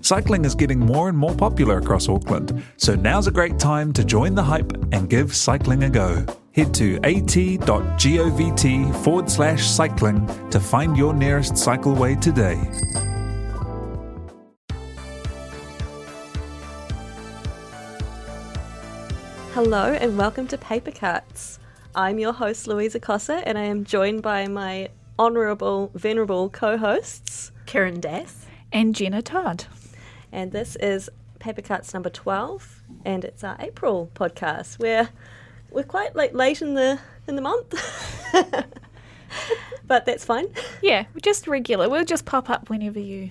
Cycling is getting more and more popular across Auckland, so now's a great time to join the hype and give cycling a go. Head to at.govt forward slash cycling to find your nearest cycleway today. Hello and welcome to Paper Cuts. I'm your host Louisa Kasza and I am joined by my honourable, venerable co-hosts. Kiran Dass. and Jenna Todd. And this is Paper Cuts number 12 and it's our April podcast where we're quite like late in the in the month. but that's fine. Yeah, we're just regular. We'll just pop up whenever you,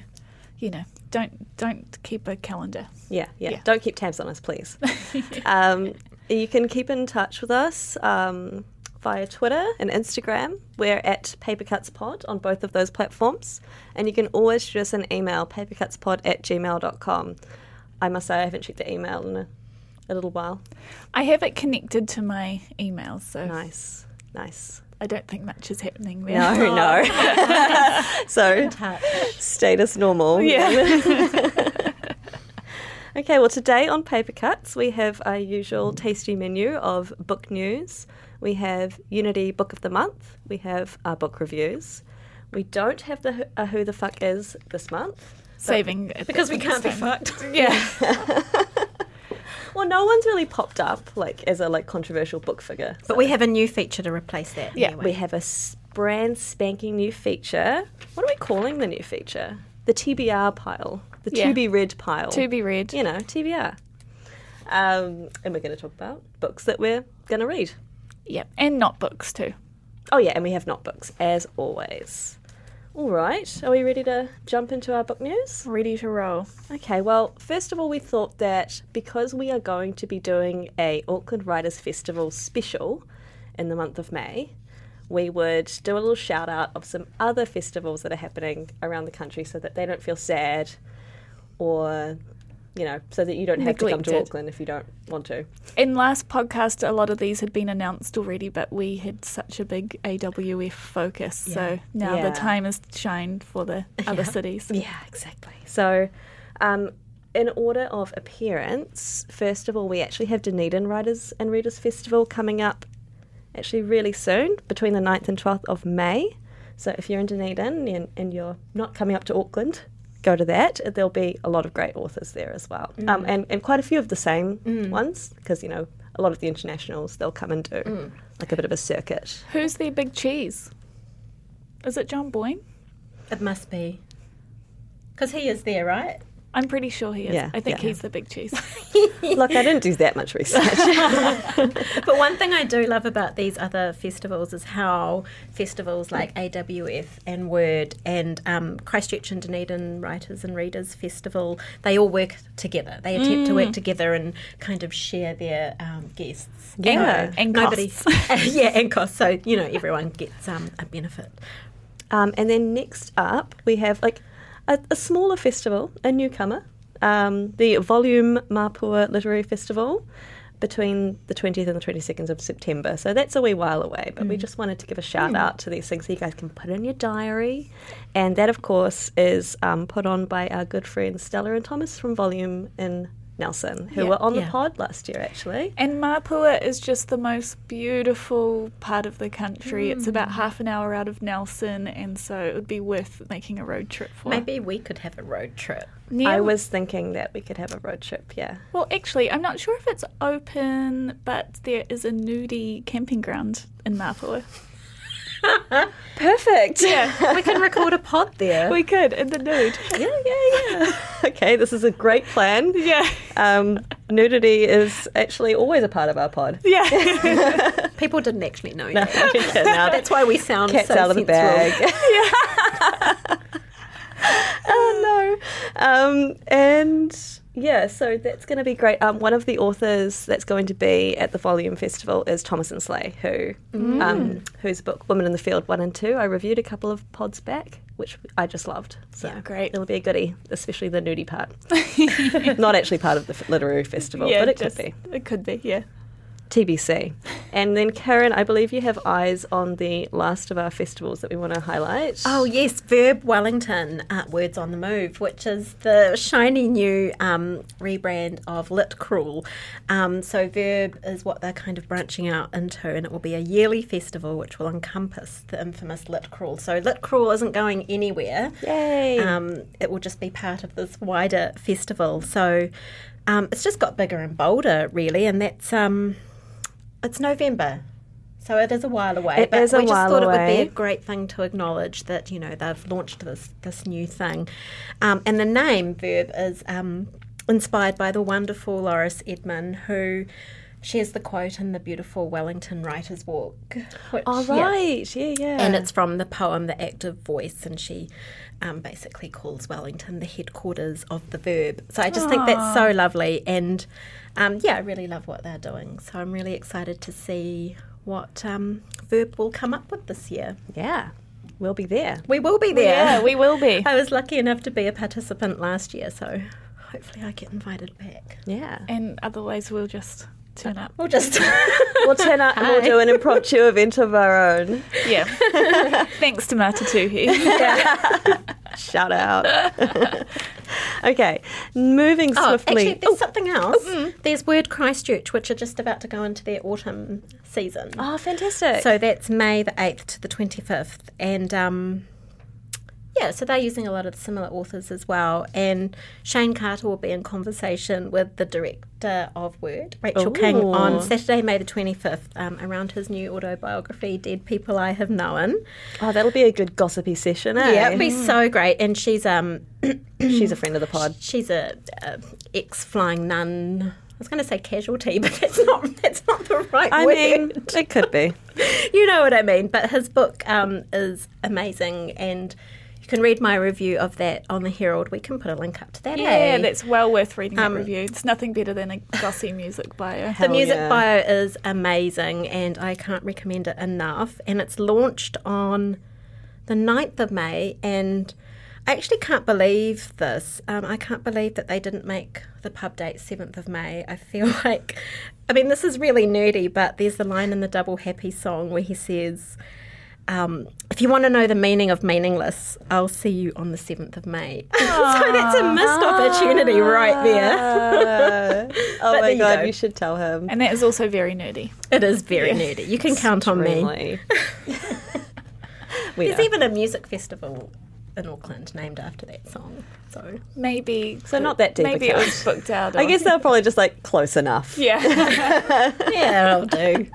you know, don't don't keep a calendar. Yeah, yeah. Yeah. Don't keep tabs on us, please. um, you can keep in touch with us um, via Twitter and Instagram. We're at papercutspod on both of those platforms. And you can always shoot us an email, papercutspod at gmail.com. I must say, I haven't checked the email in a, a little while. I have it connected to my email, so Nice, nice. I don't think much is happening there. No, no. so, status normal. Yeah. Okay, well, today on Paper Cuts, we have our usual tasty menu of book news. We have Unity Book of the Month. We have our book reviews. We don't have the Who- uh, Who the Fuck Is this month. Saving Because we can't be fucked. Yeah. Well, no one's really popped up like as a like controversial book figure. But we have a new feature to replace that. Yeah, anyway. We have a brand spanking new feature. What are we calling the new feature? The TBR pile. The Yeah. to be read pile. to be read. you know, TBR. Um, and we're going to talk about books that we're going to read. Yep, and not books too. Oh, yeah, and we have not books, as always. All right, are we ready to jump into our book news? Ready to roll. Okay, well, first of all, we thought that because we are going to be doing a Auckland Writers Festival special in the month of May, we would do a little shout out of some other festivals that are happening around the country so that they don't feel sad or, you know, so that you don't have to come to Auckland if you don't want to. In last podcast, a lot of these had been announced already, but we had such a big AWF focus, so now Yeah. the time has shined for the other cities. Yeah, exactly. So, um, in order of appearance, first of all, we actually have Dunedin Writers and Readers Festival coming up actually really soon, between the 9th and 12th of May. So, if you're in Dunedin and, and you're not coming up to Auckland, go to that. There'll be a lot of great authors there as well, um, mm. and, and quite a few of the same mm. ones, because, you know, a lot of the internationals, they'll come and do mm. like a bit of a circuit. Who's their big cheese? Is it John Boyne? It must be. Because he is there, right? I'm pretty sure he is. Yeah, I think yeah. he's the big cheese. Look, I didn't do that much research. But one thing I do love about these other festivals is how festivals like AWF and Word and um, Christchurch and Dunedin Writers and Readers Festival, they all work together. They attempt to work together and kind of share their um, guests. Yeah. and Nobody, costs. yeah, and costs. So you know everyone gets um, a benefit. Um, and then next up, we have like a, a smaller festival, a newcomer, um, the Volume Mapua Literary Festival between the 20th and the 22nd of September. So that's a wee while away, but we just wanted to give a shout out to these things so you guys can put in your diary. And that, of course, is um, put on by our good friends Stella and Thomas from Volume in Nelson, who Yeah. were on the pod last year, actually. And Mapua is just the most beautiful part of the country. It's hmm. about half an hour out of Nelson, and so it would be worth making a road trip for. Maybe we could have a road trip. Near- I was thinking that we could have a road trip, yeah. Well, actually, I'm not sure if it's open, but there is a nudie camping ground in Mapua. Perfect. Yeah, we can record a pod there. we could in the nude. yeah, yeah, yeah. okay, this is a great plan. Yeah, Um, nudity is actually always a part of our pod. yeah. People didn't actually know No, that. okay, now That's why we sound cat's so out of the sensual. bag. oh no. Um, and yeah, so that's going to be great. Um, one of the authors that's going to be at the Volume Festival is Thomasin Sleigh, who um, whose book Women in the Field One and Two I reviewed a couple of pods back, which I just loved. So Yeah, great. It'll be a goodie, especially the nudie part. Not actually part of the literary festival, yeah, but it just- could be. It could be. Yeah. TBC. And then, Karen, I believe you have eyes on the last of our festivals that we want to highlight. Oh yes, Verb Wellington, uh, Words on the Move, which is the shiny new um, rebrand of LitCrawl. Um, so Verb is what they're kind of branching out into, and it will be a yearly festival which will encompass the infamous LitCrawl. So LitCrawl isn't going anywhere. Yay! Um, it will just be part of this wider festival. So um, it's just got bigger and bolder, really, and that's um, it's November. So it is a while away, It but is a we just while thought it would be a great thing to acknowledge that you know they've launched this this new thing, um, and the name Verb is um, inspired by the wonderful Lauris Edmond, who shares the quote in the beautiful Wellington Writers Walk. Which, oh, yeah, right. Yeah, yeah. and it's from the poem The Active Voice, and she um, basically calls Wellington the headquarters of the verb. So I just think that's so lovely, and um, yeah, I really love what they're doing. So I'm really excited to see what um, verb will come up with this year. yeah, we'll be there. We will be there. Yeah, we will be. I was lucky enough to be a participant last year, so hopefully I get invited back. Yeah. And otherwise, we'll just turn up. We'll just We'll turn up and we'll do an impromptu event of our own. Yeah. Thanks to Matatuhi. Shout out. okay, moving Oh, swiftly. actually, there's something else. There's Word Christchurch, which are just about to go into their autumn season. oh, fantastic. So that's May the 8th to the 25th. And um, yeah, so they're using a lot of similar authors as well. And Shayne Carter will be in conversation with the director of Word, Rachel King, on Saturday, May the 25th, um, around his new autobiography, Dead People I Have Known. oh, that'll be a good gossipy session, eh? Yeah, it'd be so great. And she's um She's a friend of the pod. she's a, a ex flying nun. I was going to say casualty, but that's not that's not the right I word. mean, it could be. you know what I mean. But his book um, is amazing, and you can read my review of that on the Herald. We can put a link up to that. yeah, eh? that's well worth reading Um, that review. It's nothing better than a glossy music bio. the music yeah. bio is amazing, and I can't recommend it enough. And it's launched on the 9th of May, and I actually can't believe this. Um, I can't believe that they didn't make the pub date 7th of May. I feel like, I mean, this is really nerdy, but there's the line in the Double Happy song where he says, um, if you want to know the meaning of meaningless, I'll see you on the 7th of May. so that's a missed opportunity right there. Oh my there you god, go. you should tell him. And that is also very nerdy. It is very nerdy. You can count on me. There's even a music festival in Auckland named after that song. So Maybe. So not that deep a Maybe it was booked out. I guess they're probably just like close enough. Yeah. yeah, it'll do.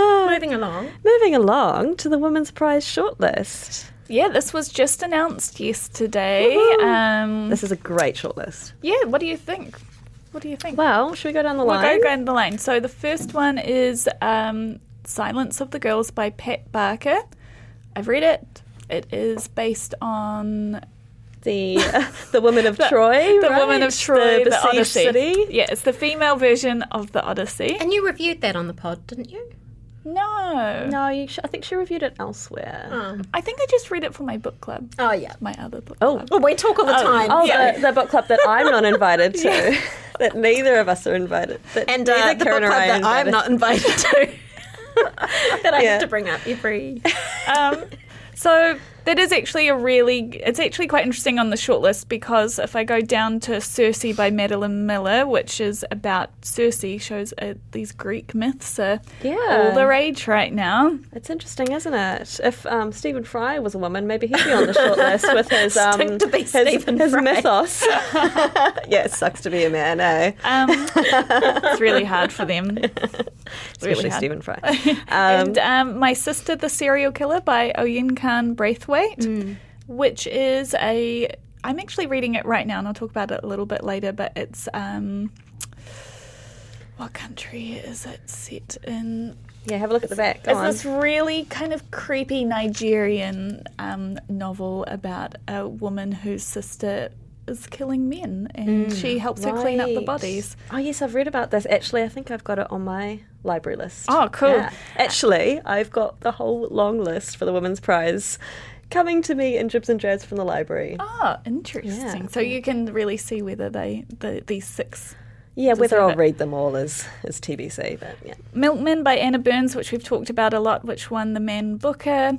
Moving along. Moving along to the Women's Prize shortlist. yeah, this was just announced yesterday. Um, This is a great shortlist. yeah, what do you think? What do you think? Well, should we go down the line? We'll line? go down the line. So the first one is um, Silence of the Girls by Pat Barker. I've read it. It is based on The the Women of Troy, the right? Woman of Troy, the, the, Odyssey. city. Yeah, it's the female version of the Odyssey. And you reviewed that on the pod, didn't you? No, No, you sh- I think she reviewed it elsewhere. Oh, I think I just read it for my book club, oh yeah. my other book Oh. club. Well, we talk all the time. Oh, yeah. the, the book club that I'm not invited to. that neither of us are invited. That and uh, neither the book club I are that I'm not invited to. that I Yeah. have to bring up every. um, so that is actually a really it's actually quite interesting on the shortlist because if I go down to Circe by Madeline Miller, which is about Circe, shows uh, these Greek myths are Yeah. all the rage right now. It's interesting, isn't it? If um, Stephen Fry was a woman, maybe he'd be on the shortlist with his um, to be his, Stephen his Fry. mythos. yeah, it sucks to be a man, eh? Um, it's really hard for them. Especially really. Stephen Fry. and um, My Sister the Serial Killer by Oyinkan Braithwaite, which is a. I'm actually reading it right now, and I'll talk about it a little bit later. But it's um, what country is it set in? yeah, have a look at the back. Go It's this really kind of creepy Nigerian um, novel about a woman whose sister is killing men, and mm, she helps her clean up the bodies. Oh yes, I've read about this. Actually, I think I've got it on my library list. Oh, cool. Yeah. Actually, I've got the whole long list for the Women's Prize coming to me in Jibs and Jabs from the library. Oh, interesting. Yeah. So you can really see whether they the, these six yeah, whether I'll it. read them all is is TBC, but yeah. Milkman by Anna Burns, which we've talked about a lot, which won the Man Booker.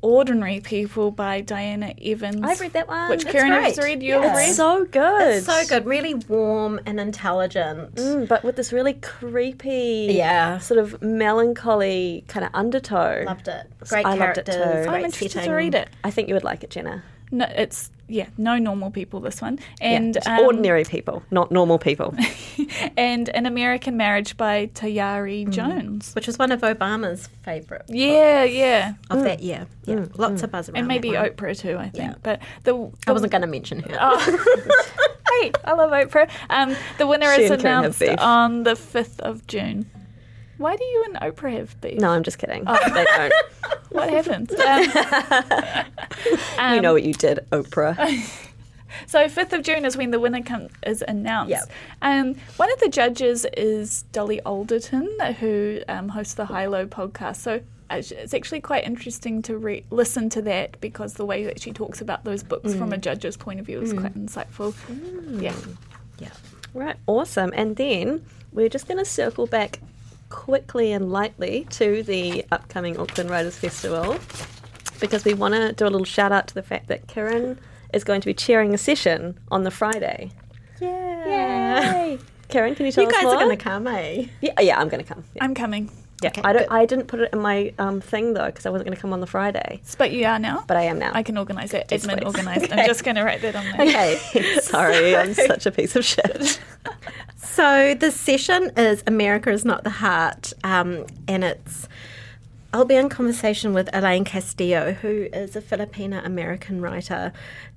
Ordinary People by Diana Evans. I've read that one. Which It's Karen has read. You'll It's read. so good. It's so good, really warm and intelligent. Mm, but with this really creepy, Yeah. sort of melancholy kind of undertow. Loved it. Great I loved it characters. too. Great I'm interested setting. to read it. I think you would like it, Jenna. No, it's yeah, no normal people. This one and yeah, um, ordinary people, not normal people. and an American Marriage by Tayari Mm. Jones. Which was one of Obama's favourite Yeah, yeah, of that year. Yeah, lots of buzz around. and maybe that one. Oprah too. I think, Yeah. but the, I wasn't going to mention her. Oh. hey, I love Oprah. Um, the winner She is and Karen have announced on the fifth of June. Why do you and Oprah have beef? No, I'm just kidding. Oh. They don't. What happened? Um, you know what you did, Oprah. So fifth of June is when the winner come, is announced. Yep. Um, one of the judges is Dolly Alderton, who um, hosts the High Low podcast. So it's actually quite interesting to re- listen to that because the way that she talks about those books from a judge's point of view is quite insightful. Yeah. yeah. Right, awesome. And then we're just going to circle back quickly and lightly to the upcoming Auckland Writers Festival because we want to do a little shout out to the fact that Karen is going to be chairing a session on the Friday. Yeah. Yay! Karen, can you tell You us You guys more? are going to come, eh? Yeah, yeah, I'm going to come. Yeah, I'm coming. Yeah. okay, I don't. I didn't put it in my um, thing though because I wasn't going to come on the Friday, But you are now. but I am now. I can organise it. Yes, Edmund organised. I'm just going to write that on there. Okay, sorry, I'm such a piece of shit. So the session is America is not the heart, um, and it's. I'll be in conversation with Elaine Castillo, who is a Filipina American writer,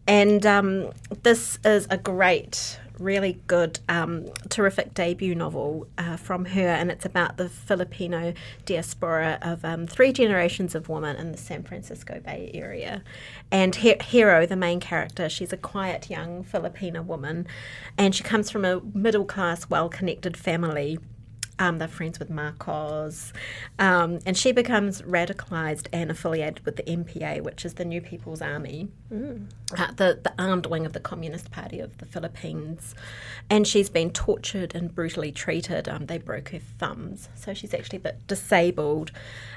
and um, this is a great, really good, um, terrific debut novel uh, from her, and it's about the Filipino diaspora of um, three generations of women in the San Francisco Bay Area. And he- Hero, the main character, she's a quiet young Filipina woman, and she comes from a middle class, well connected family. Um, they're friends with Marcos. Um, and she becomes radicalised and affiliated with the NPA, which is the New People's Army, uh, the, the armed wing of the Communist Party of the Philippines. And she's been tortured and brutally treated. Um, they broke her thumbs, so she's actually a bit disabled.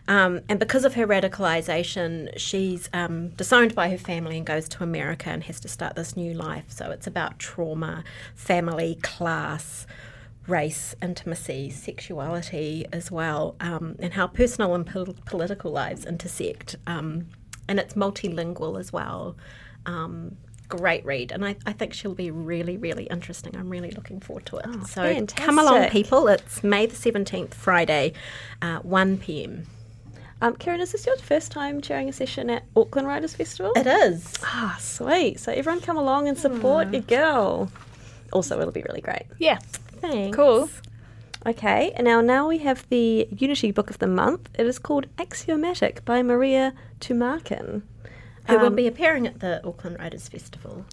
Um, and because of her radicalisation, she's um, disowned by her family and goes to America and has to start this new life. So it's about trauma, family, class race, intimacy, sexuality as well, um, and how personal and pol- political lives intersect. Um, and it's multilingual as well. Um, great read, and I, I think she'll be really, really interesting. I'm really looking forward to it. so come along, people. It's May the 17th, Friday, uh, 1 pm. Um, Karen, is this your first time chairing a session at Auckland Writers Festival? It is. Ah, sweet. So everyone come along and support your girl. Also, it'll be really great. Yeah. Thanks. Cool. Okay, and now now we have the Unity Book of the Month. It is called Axiomatic by Maria Tumarkin. Who will Um, be appearing at the Auckland Writers Festival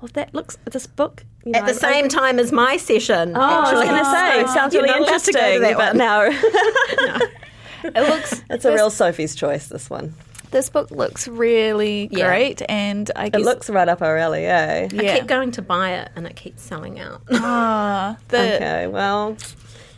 Well, that looks this book. You know, at the I'm- same time as my session. Oh, I was going to say, So sounds really to interesting, to that but one. no. It looks. it's a real Sophie's choice. This one. This book looks really Yeah. great, and I guess It looks right up our alley, eh? Yeah. I keep going to buy it and it keeps selling out. Ah, the Okay, well,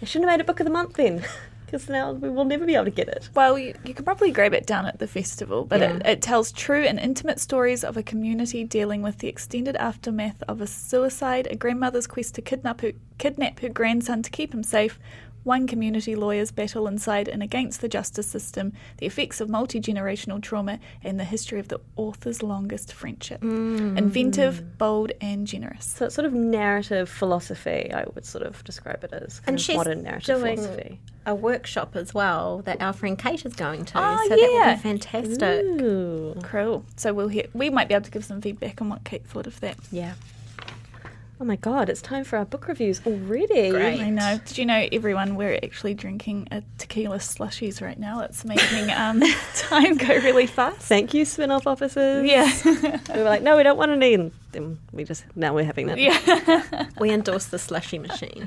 I shouldn't have made a book of the month then, because now we will never be able to get it. Well, you, you could probably grab it down at the festival, but it, it tells true and intimate stories of a community dealing with the extended aftermath of a suicide, a grandmother's quest to kidnap her, kidnap her grandson to keep him safe, one community lawyer's battle inside and against the justice system, the effects of multi generational trauma, and the history of the author's longest friendship. Mm. Inventive, bold, and generous. So it's sort of narrative philosophy, I would sort of describe it as. Kind And of she's modern narrative doing philosophy. a workshop as well that our friend Kate is going to. Oh, so that yeah. would be fantastic. Ooh. Cool. So we'll hear, we might be able to give some feedback on what Kate thought of that. Yeah. Oh my god, it's time for our book reviews already. Great. I know. Did you know, everyone, we're actually drinking a tequila slushies right now. It's making um, time go really fast. Thank you, spin off officers. Yeah. We were like, no, we don't want any. And then we just, now we're having that. yeah. We endorse the slushy machine.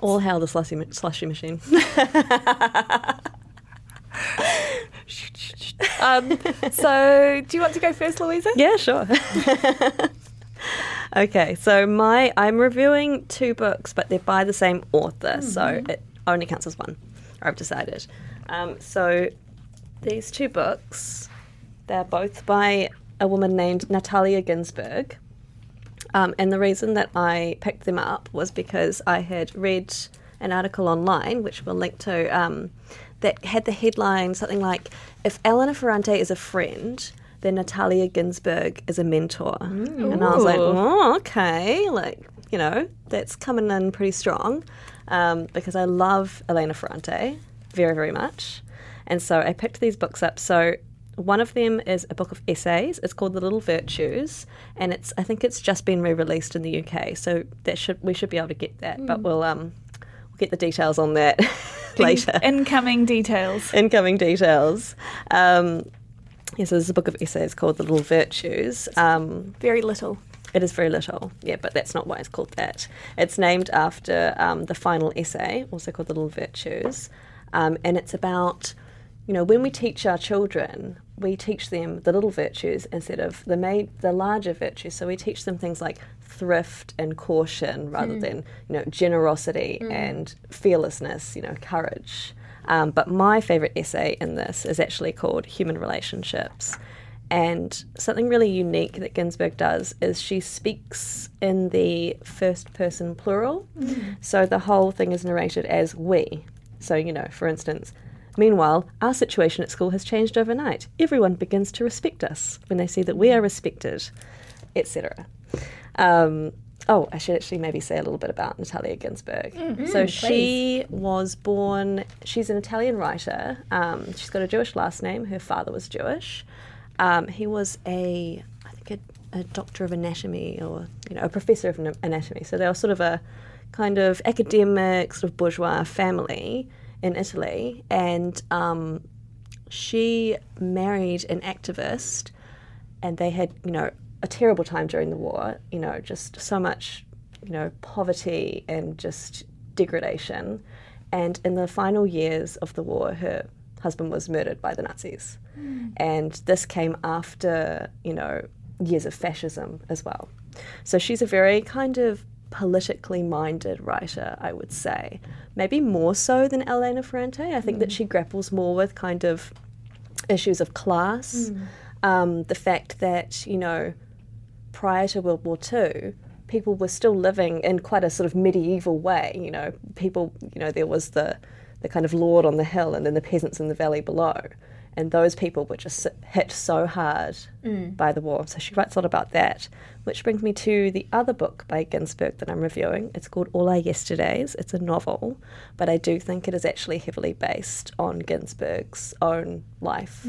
All hail the slushy, ma- slushy machine. Um, so, do you want to go first, Louisa? yeah, sure. Okay, so my I'm reviewing two books, but they're by the same author, so it only counts as one. I've decided. Um, so these two books, they're both by a woman named Natalia Ginzburg. Um, and the reason that I picked them up was because I had read an article online, which we'll link to, um, that had the headline something like If Elena Ferrante is a friend, then Natalia Ginzburg is a mentor. And I was like, oh, okay. Like, you know, that's coming in pretty strong um, because I love Elena Ferrante very, very much. And so I picked these books up. So one of them is a book of essays. It's called The Little Virtues, and it's I think it's just been re-released in the UK. So that should we should be able to get that, but we'll um we'll get the details on that later. Incoming details. Incoming details. Um, yes, so there's a book of essays called The Little Virtues. Um, Very little. it is very little, yeah, but that's not why it's called that. It's named after um, the final essay, also called The Little Virtues, um, and it's about, you know, when we teach our children, we teach them the little virtues instead of the ma- the larger virtues. So we teach them things like thrift and caution rather than, you know, generosity and fearlessness, you know, courage. Um, but my favourite essay in this is actually called Human Relationships. And something really unique that Ginzburg does is she speaks in the first person plural. So the whole thing is narrated as we. So, you know, for instance, meanwhile, our situation at school has changed overnight. Everyone begins to respect us when they see that we are respected, etc. Um, oh, I should actually maybe say a little bit about Natalia Ginzburg. so she was born, she's an Italian writer. Um, she's got a Jewish last name. Her father was Jewish. Um, he was a, I think, a, a doctor of anatomy or, you know, a professor of anatomy. So they were sort of a kind of academic, sort of bourgeois family in Italy. And um, she married an activist and they had, you know, a terrible time during the war, you know, just so much, you know, poverty and just degradation. And in the final years of the war, her husband was murdered by the Nazis. Hmm. And this came after, you know, years of fascism as well. So she's a very kind of politically minded writer, I would say. Maybe more so than Elena Ferrante. I think that hmm. she grapples more with kind of issues of class, hmm. um, the fact that, you know, prior to World War II, people were still living in quite a sort of medieval way. You know, people, you know, there was the, the kind of lord on the hill and then the peasants in the valley below. And those people were just hit so hard by the war. So she writes a lot about that, which brings me to the other book by Ginzburg that I'm reviewing. It's called All Our Yesterdays. It's a novel, but I do think it is actually heavily based on Ginzburg's own life.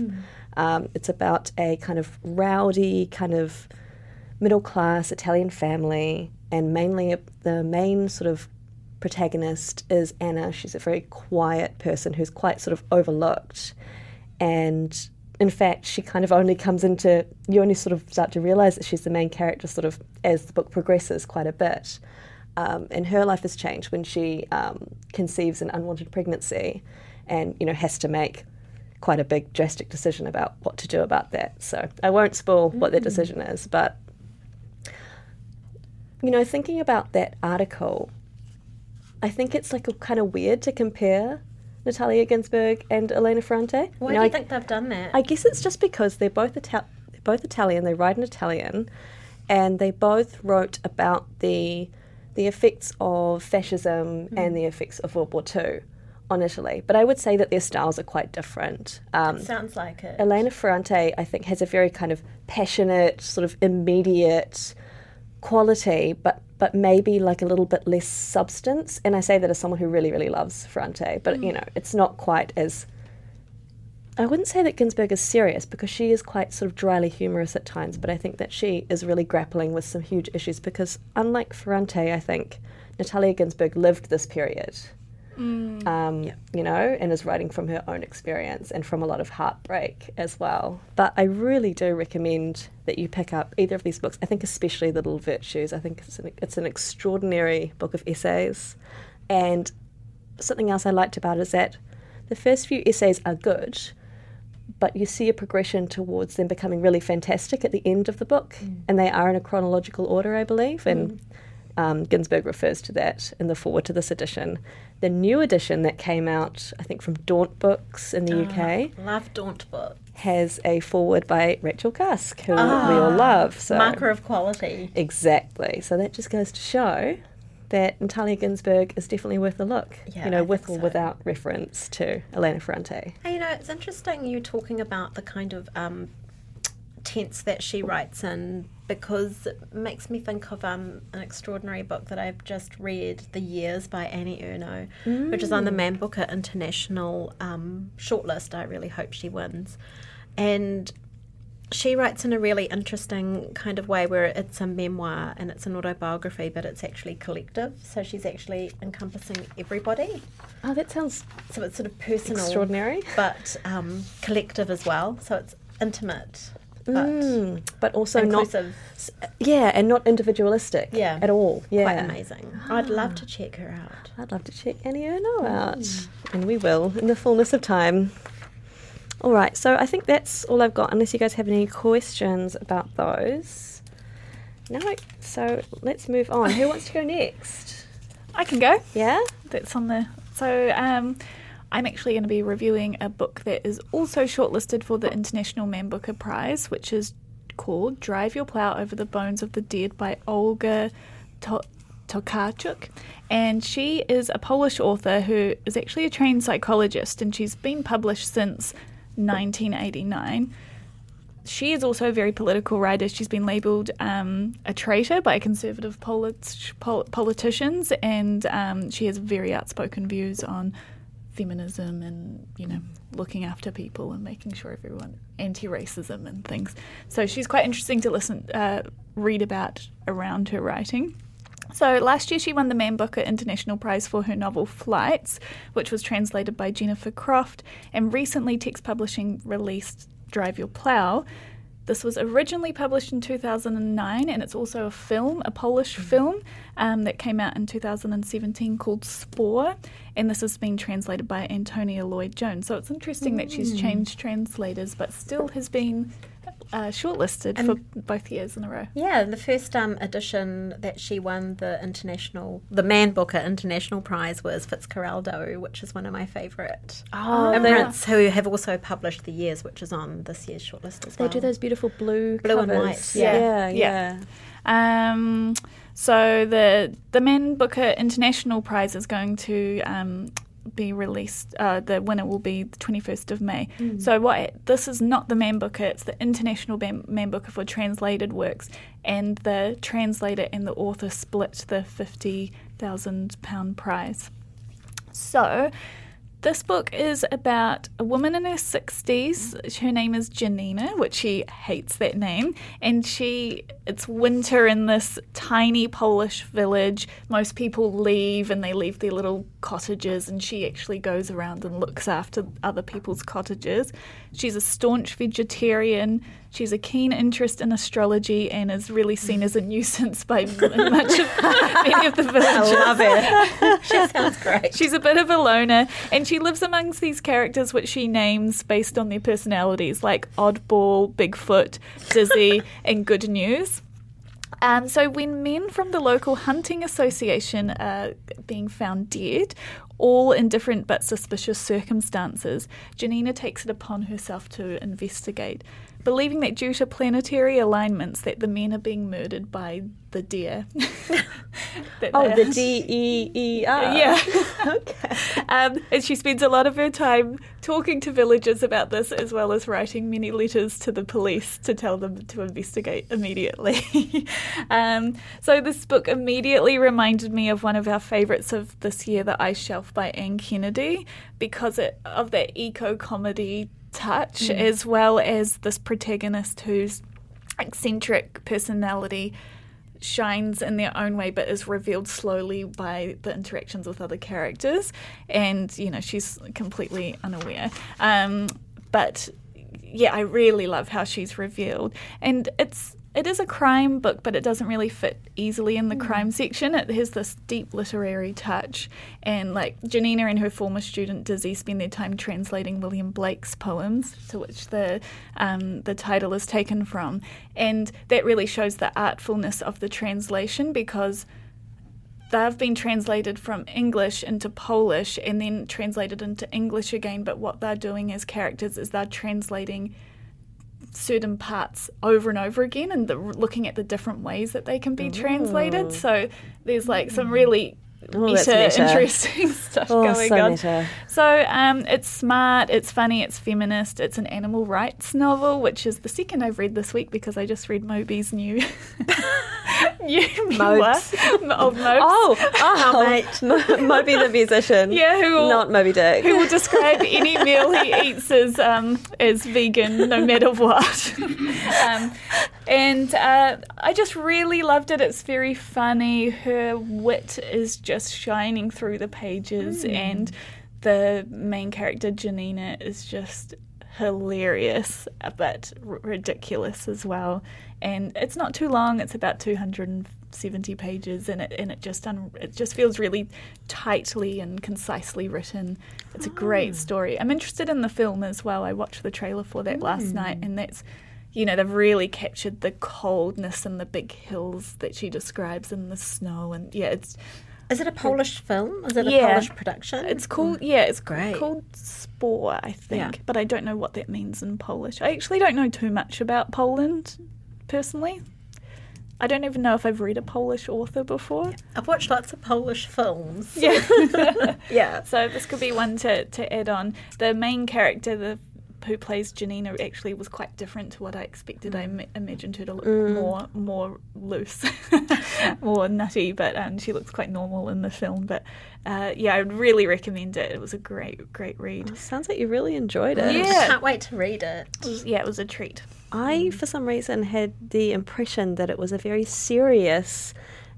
Um, it's about a kind of rowdy, kind of middle class Italian family, and mainly the main sort of protagonist is Anna. She's a very quiet person who's quite sort of overlooked. And in fact, she kind of only comes into, you only sort of start to realize that she's the main character sort of as the book progresses quite a bit. Um, and her life has changed when she um, conceives an unwanted pregnancy and, you know, has to make quite a big drastic decision about what to do about that. So I won't spoil what that decision is, but you know, thinking about that article, I think it's like a, kind of weird to compare Natalia Ginzburg and Elena Ferrante. Why You know, do you I- think they've done that? I guess it's just because they're both Ital- they're both Italian. They write in Italian, and they both wrote about the the effects of fascism and the effects of World War II on Italy. But I would say that their styles are quite different. Um, Sounds like it. Elena Ferrante, I think, has a very kind of passionate, sort of immediate quality, but but maybe like a little bit less substance. And I say that as someone who really, really loves Ferrante, but you mm. know, it's not quite as. I wouldn't say that Ginzburg is serious because she is quite sort of dryly humorous at times, but I think that she is really grappling with some huge issues because, unlike Ferrante, I think Natalia Ginzburg lived this period Mm. um, you know, and is writing from her own experience and from a lot of heartbreak as well. But I really do recommend that you pick up either of these books. I think especially The Little Virtues. I think it's an, it's an extraordinary book of essays. And something else I liked about it is that the first few essays are good, but you see a progression towards them becoming really fantastic at the end of the book. Mm. And they are in a chronological order, I believe. And mm. Um, Ginzburg refers to that in the forward to this edition. The new edition that came out, I think, from Daunt Books in the UK, Love Daunt book. has a foreword by Rachel Cusk, who we all love. So Marker of quality. exactly. So that just goes to show that Natalia Ginzburg is definitely worth a look. Yeah, you know, I with or so. without reference to Elena Ferrante. Hey, you know, it's interesting you talking about the kind of um, tense that she writes in because it makes me think of um, an extraordinary book that I've just read, The Years by Annie Ernaux, which is on the Man Booker International um, shortlist. I really hope she wins. And she writes in a really interesting kind of way where it's a memoir and it's an autobiography, but it's actually collective. So she's actually encompassing everybody. Oh, that sounds So it's sort of personal extraordinary. but um, collective as well. So it's intimate, but Mm, but also inclusive. not, yeah, and not individualistic Yeah. at all. Yeah. Quite amazing. I'd love to check her out. I'd love to check Annie Ernaux out. And we will in the fullness of time. All right, so I think that's all I've got, unless you guys have any questions about those. No, so let's move on. Who wants to go next? I can go. Yeah? That's on the. So um, I'm actually going to be reviewing a book that is also shortlisted for the International Man Booker Prize, which is called "Drive Your Plow Over the Bones of the Dead" by Olga to- Tokarczuk. And she is a Polish author who is actually a trained psychologist, and she's been published since 1989 she is also a very political writer. She's been labelled um, a traitor by conservative polit- pol- politicians, and um, she has very outspoken views on feminism and you know looking after people and making sure everyone anti-racism and things. So she's quite interesting to listen, uh, read about around her writing. So last year she won the Man Booker International Prize for her novel Flights, which was translated by Jennifer Croft, and recently Text Publishing released Drive Your Plow. This was originally published in 2009, and it's also a film, a Polish film, um, that came out in 2017 called Spoor, and this has been translated by Antonia Lloyd Jones. So it's interesting that she's changed translators, but still has been uh, shortlisted for both years in a row. Yeah, the first um, edition that she won the international, the Man Booker International Prize was Fitzcarraldo, which is one of my favourite Oh, imprints, who have also published The Years, which is on this year's shortlist as They well. They do those beautiful blue Blue and covers. white, Yeah, yeah. yeah. Um, so the the Man Booker International Prize is going to um, be released. Uh, the winner will be the twenty first of May. So what? This is not the Man Booker. It's the International Man, Man Booker for translated works, and the translator and the author split the fifty thousand pound prize. So, this book is about a woman in her 60s. Her name is Janina, which she hates that name. And she, it's winter in this tiny Polish village. Most people leave and they leave their little cottages, and she actually goes around and looks after other people's cottages. She's a staunch vegetarian. She's a keen interest in astrology and is really seen as a nuisance by much of many of the villagers. I love it. she sounds great. She's a bit of a loner, and she lives amongst these characters which she names based on their personalities, like Oddball, Bigfoot, Dizzy, and Good News. Um, so when men from the local hunting association are being found dead, all in different but suspicious circumstances, Janina takes it upon herself to investigate. Believing that due to planetary alignments that the men are being murdered by the deer. Oh, the D E E R. Yeah. okay. Um, and she spends a lot of her time talking to villagers about this, as well as writing many letters to the police to tell them to investigate immediately. um, so, this book immediately reminded me of one of our favourites of this year, The Ice Shelf by Anne Kennedy, because it, of that eco comedy touch, as well as this protagonist whose eccentric personality shines in their own way but is revealed slowly by the interactions with other characters. And you know she's completely unaware. Um, but yeah i really love how she's revealed. And it's it is a crime book but it doesn't really fit easily in the crime section. It has this deep literary touch. And like janina and her former student dizzy spend their time translating william blake's poems to which the um, the title is taken from. And that really shows the artfulness of the translation because they've been translated from English into Polish and then translated into English again. But what they're doing as characters is they're translating certain parts over and over again and the, looking at the different ways that they can be translated. So there's like some mm-hmm. really Oh, meta, meta. interesting stuff Oh, going so on. meta. So um, it's smart, it's funny, it's feminist, it's an animal rights novel, which is the second I've read this week because I just read Moby's new new memoir of Mobes. Oh, oh, mate, Moby the musician. Yeah, who will- not Moby Dick. who will describe any meal he eats as um, as vegan, no matter what. um, and uh, I just really loved it. It's very funny. Her wit is just shining through the pages, hmm. and the main character Janina is just hilarious, but r- ridiculous as well. And it's not too long. It's about two hundred and seventy pages, and it and it just un- it just feels really tightly and concisely written. It's a great hmm. story. I'm interested in the film as well. I watched the trailer for that last hmm. night, and that's. You know, they've really captured the coldness and the big hills that she describes and the snow and yeah, it's Is it a Polish film? Is it a Polish production? it's called yeah, it's Great. called Spoor, I think, Yeah. but I don't know what that means in Polish. I actually don't know too much about Poland personally. I don't even know if I've read a Polish author before. I've watched lots of Polish films. Yeah. Yeah. so this could be one to, to add on. The main character, the who plays Janina, actually was quite different to what I expected. I ima- imagined her to look more more loose, more nutty, but um, she looks quite normal in the film. But uh, yeah, I would really recommend it. It was a great great read. Sounds like you really enjoyed it. Yeah. I can't wait to read it. It yeah, it was a treat. I, for some reason, had the impression that it was a very serious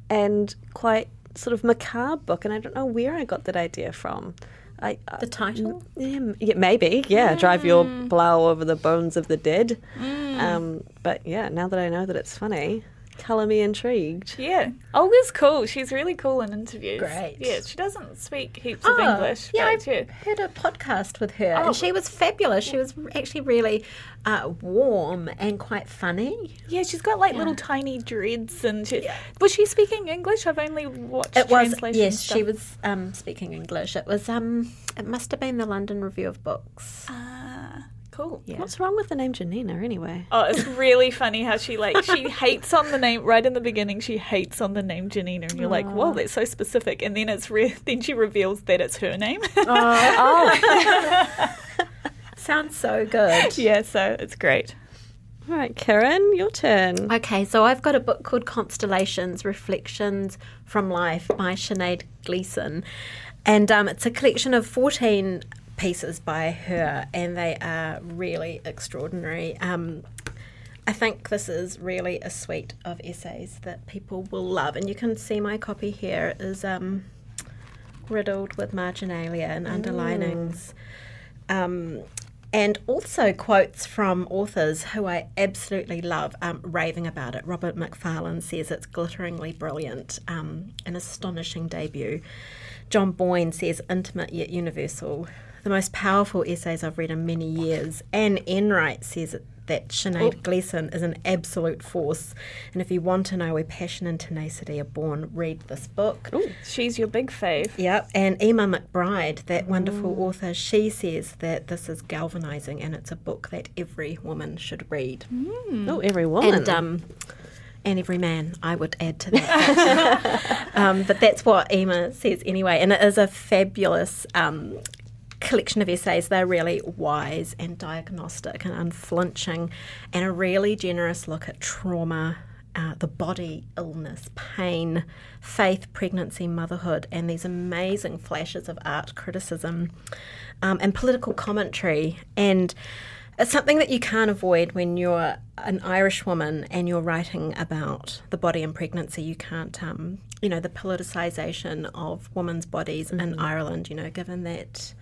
and quite sort of macabre book, and I don't know where I got that idea from. I, I The title? Mm, yeah, m- yeah, maybe, yeah. Drive your plough over the bones of the dead. Mm. Um, but yeah, now that I know that it's funny, colour me intrigued. Yeah, Olga's cool. She's really cool in interviews. Great. Yeah, she doesn't speak heaps of Oh, English. Yeah, I yeah. heard a podcast with her, Oh. and she was fabulous. She was actually really uh, warm and quite funny. Yeah, she's got like little tiny dreads, and she, was she speaking English? I've only watched It was yes, stuff. she was um, speaking English. It was um, it must have been the London Review of Books. Ah, cool. Yeah. What's wrong with the name Janina anyway? Oh, it's really funny how she like she hates on the name right in the beginning. She hates on the name Janina, and you're like, "Whoa, that's so specific." And then it's re- then she reveals that it's her name. oh, Sounds so good. yeah, so it's great. all right, Karen, your turn. Okay, so I've got a book called Constellations Reflections from Life by Sinead Gleeson. And um, it's a collection of 14 pieces by her, and they are really extraordinary. Um, I think this is really a suite of essays that people will love. And you can see my copy here is um, riddled with marginalia and underlinings. Um, and also quotes from authors who I absolutely love um, raving about it. Robert Macfarlane says it's glitteringly brilliant, um, an astonishing debut. John Boyne says intimate yet universal, the most powerful essays I've read in many years. Anne Enright says it, that Sinead Gleeson is an absolute force. And if you want to know where passion and tenacity are born, read this book. Ooh, she's your big fave. Yep, and Eimear McBride, that wonderful author, she says that this is galvanizing and it's a book that every woman should read. Oh, every woman. And um, and every man, I would add to that. um, but that's what Eimear says anyway, and it is a fabulous um, collection of essays. They're really wise and diagnostic and unflinching, and a really generous look at trauma. Uh, the body, illness, pain, faith, pregnancy, motherhood, and these amazing flashes of art criticism um, and political commentary. And it's something that you can't avoid when you're an Irish woman and you're writing about the body and pregnancy. You can't, um, you know, the politicisation of women's bodies in Ireland, you know, given that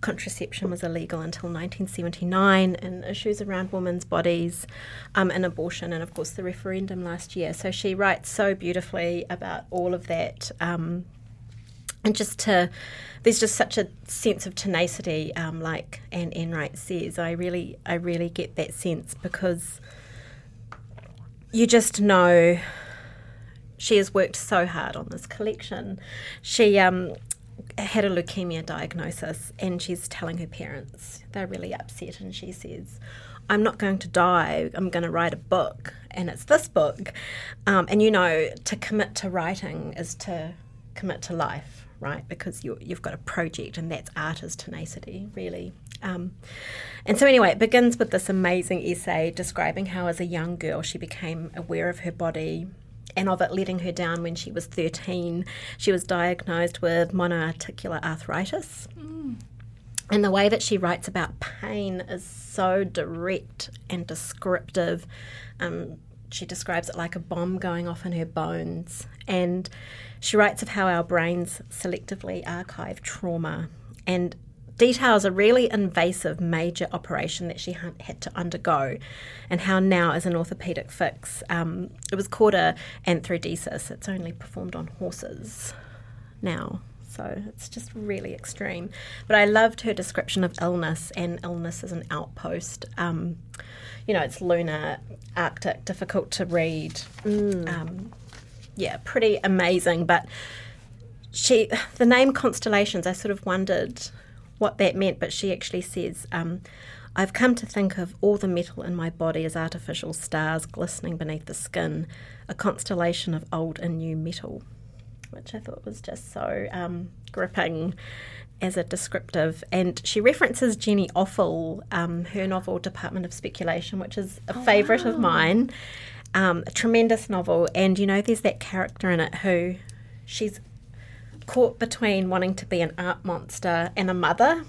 contraception was illegal until 1979 and issues around women's bodies um, and abortion and of course the referendum last year. So she writes so beautifully about all of that um, and just to there's just such a sense of tenacity um, like Anne Enright says. I really I really get that sense because you just know she has worked so hard on this collection. She um, had a leukemia diagnosis and she's telling her parents. They're really upset and she says i'm not going to die. I'm going to write a book. And it's this book um, and you know to commit to writing is to commit to life right? Because you, you've got a project and that's art is tenacity really. Um, and so anyway it begins with this amazing essay describing how as a young girl she became aware of her body and of it letting her down when she was 13. She was diagnosed with monoarticular arthritis. And the way that she writes about pain is so direct and descriptive. Um, she describes it like a bomb going off in her bones. And she writes of how our brains selectively archive trauma and details a really invasive major operation that she had to undergo and how now is an orthopedic fix um, it was called a arthrodesis. It's only performed on horses now so it's just really extreme. But i loved her description of illness and illness as an outpost. Um, you know it's lunar arctic difficult to read. Um, yeah pretty amazing but she the name constellations i sort of wondered what that meant but she actually says um, i've come to think of all the metal in my body as artificial stars glistening beneath the skin a constellation of old and new metal which i thought was just so um, gripping as a descriptive. And she references jenny offill um, her novel department of speculation which is a favourite of mine. Um, a tremendous novel and you know there's that character in it who she's caught between wanting to be an art monster and a mother.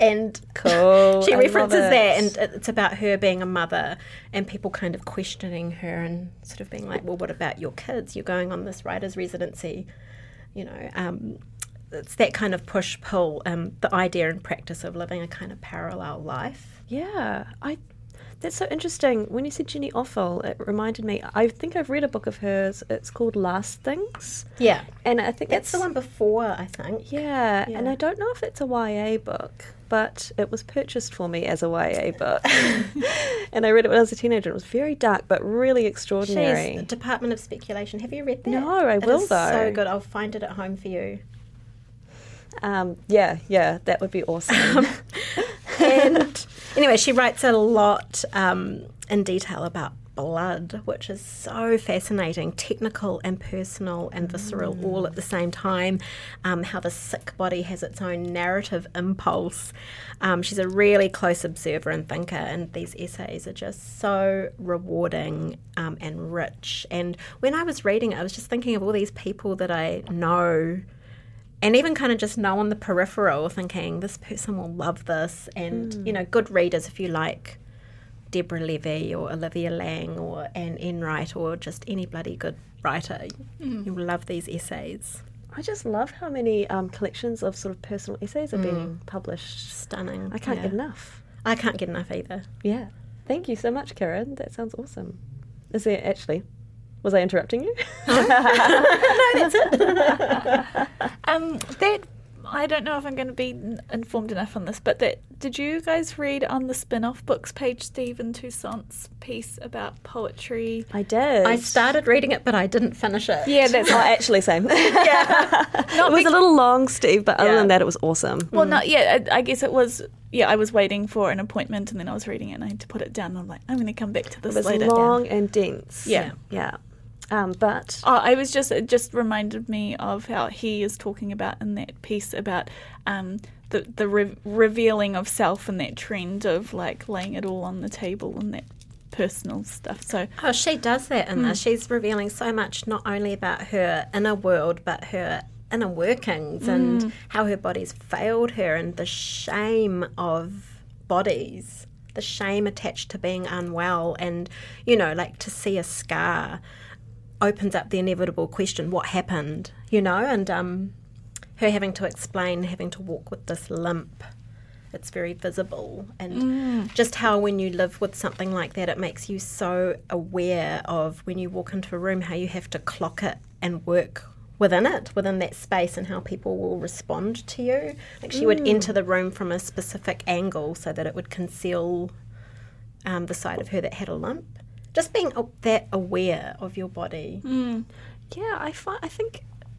And Cool. she I references it. that, and it's about her being a mother and people kind of questioning her and sort of being like, well, what about your kids? You're going on this writer's residency. You know, um, it's that kind of push pull, um, the idea and practice of living a kind of parallel life. Yeah, I. That's so interesting. When you said Jenny Offill, it reminded me. I think I've read a book of hers. It's called Last Things, Yeah. and I think That's the one before, I think. Yeah, and I don't know if it's a YA book, but it was purchased for me as a YA book, and I read it when I was a teenager. It was very dark, but really extraordinary. She's Department of Speculation. Have you read that? No, I It will, though. So good. I'll find it at home for you. Um, yeah, yeah, that would be awesome. and anyway, she writes a lot um, in detail about blood, which is so fascinating, technical and personal and visceral all at the same time. Um, how the sick body has its own narrative impulse. Um, she's a really close observer and thinker, and these essays are just so rewarding um, and rich. And when I was reading it, I was just thinking of all these people that I know and even kind of just know on the peripheral, thinking this person will love this, and hmm. you know, good readers if you like Deborah Levy or Olivia Laing or Anne Enright or just any bloody good writer, hmm. you will love these essays. I just love how many um, collections of sort of personal essays are being hmm. published. Stunning. I can't yeah. get enough. I can't get enough either. Yeah, thank you so much, Kiran. That sounds awesome. Is there actually? Was I interrupting you? No, that's it. um, that I don't know if I'm going to be n- informed enough on this, but that did you guys read on the spin-off books page Steven Toussaint's piece about poetry? I did. I started reading it, but I didn't finish it. Yeah, that's Oh, actually, same. yeah, it was a little long, Steve, but other than that, it was awesome. Well, not yet. I, I guess it was. Yeah, I was waiting for an appointment, and then I was reading it, and I had to put it down. And I'm like, I'm going to come back to this It was later. long and dense. Yeah. yeah. Um, but Oh, I was just it just reminded me of how he is talking about in that piece about um, the the re- revealing of self and that trend of like laying it all on the table and that personal stuff. So Oh, she does that in this. She's revealing so much, not only about her inner world, but her inner workings and how her body's failed her and the shame of bodies, the shame attached to being unwell. And, you know, like to see a scar opens up the inevitable question what happened, you know? And um, her having to explain, having to walk with this limp. It's very visible, and just how when you live with something like that, it makes you so aware of when you walk into a room how you have to clock it and work within it, within that space, and how people will respond to you. Like she would enter the room from a specific angle so that it would conceal um, the side of her that had a lump. Just being that aware of your body. Mm. yeah, I find I think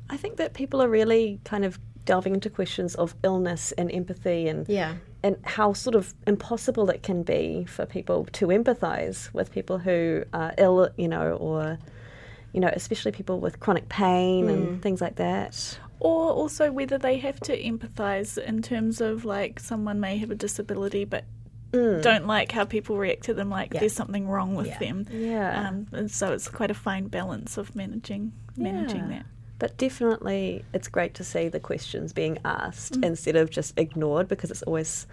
I think that people are really kind of delving into questions of illness and empathy and Yeah. and how sort of impossible it can be for people to empathize with people who are ill, you know, or you know, especially people with chronic pain and mm. things like that. or also whether they have to empathize in terms of like someone may have a disability but don't like how people react to them like there's something wrong with Yeah. them Yeah. um, and so it's quite a fine balance of managing managing Yeah. that But definitely, it's great to see the questions being asked Mm. instead of just ignored because it's always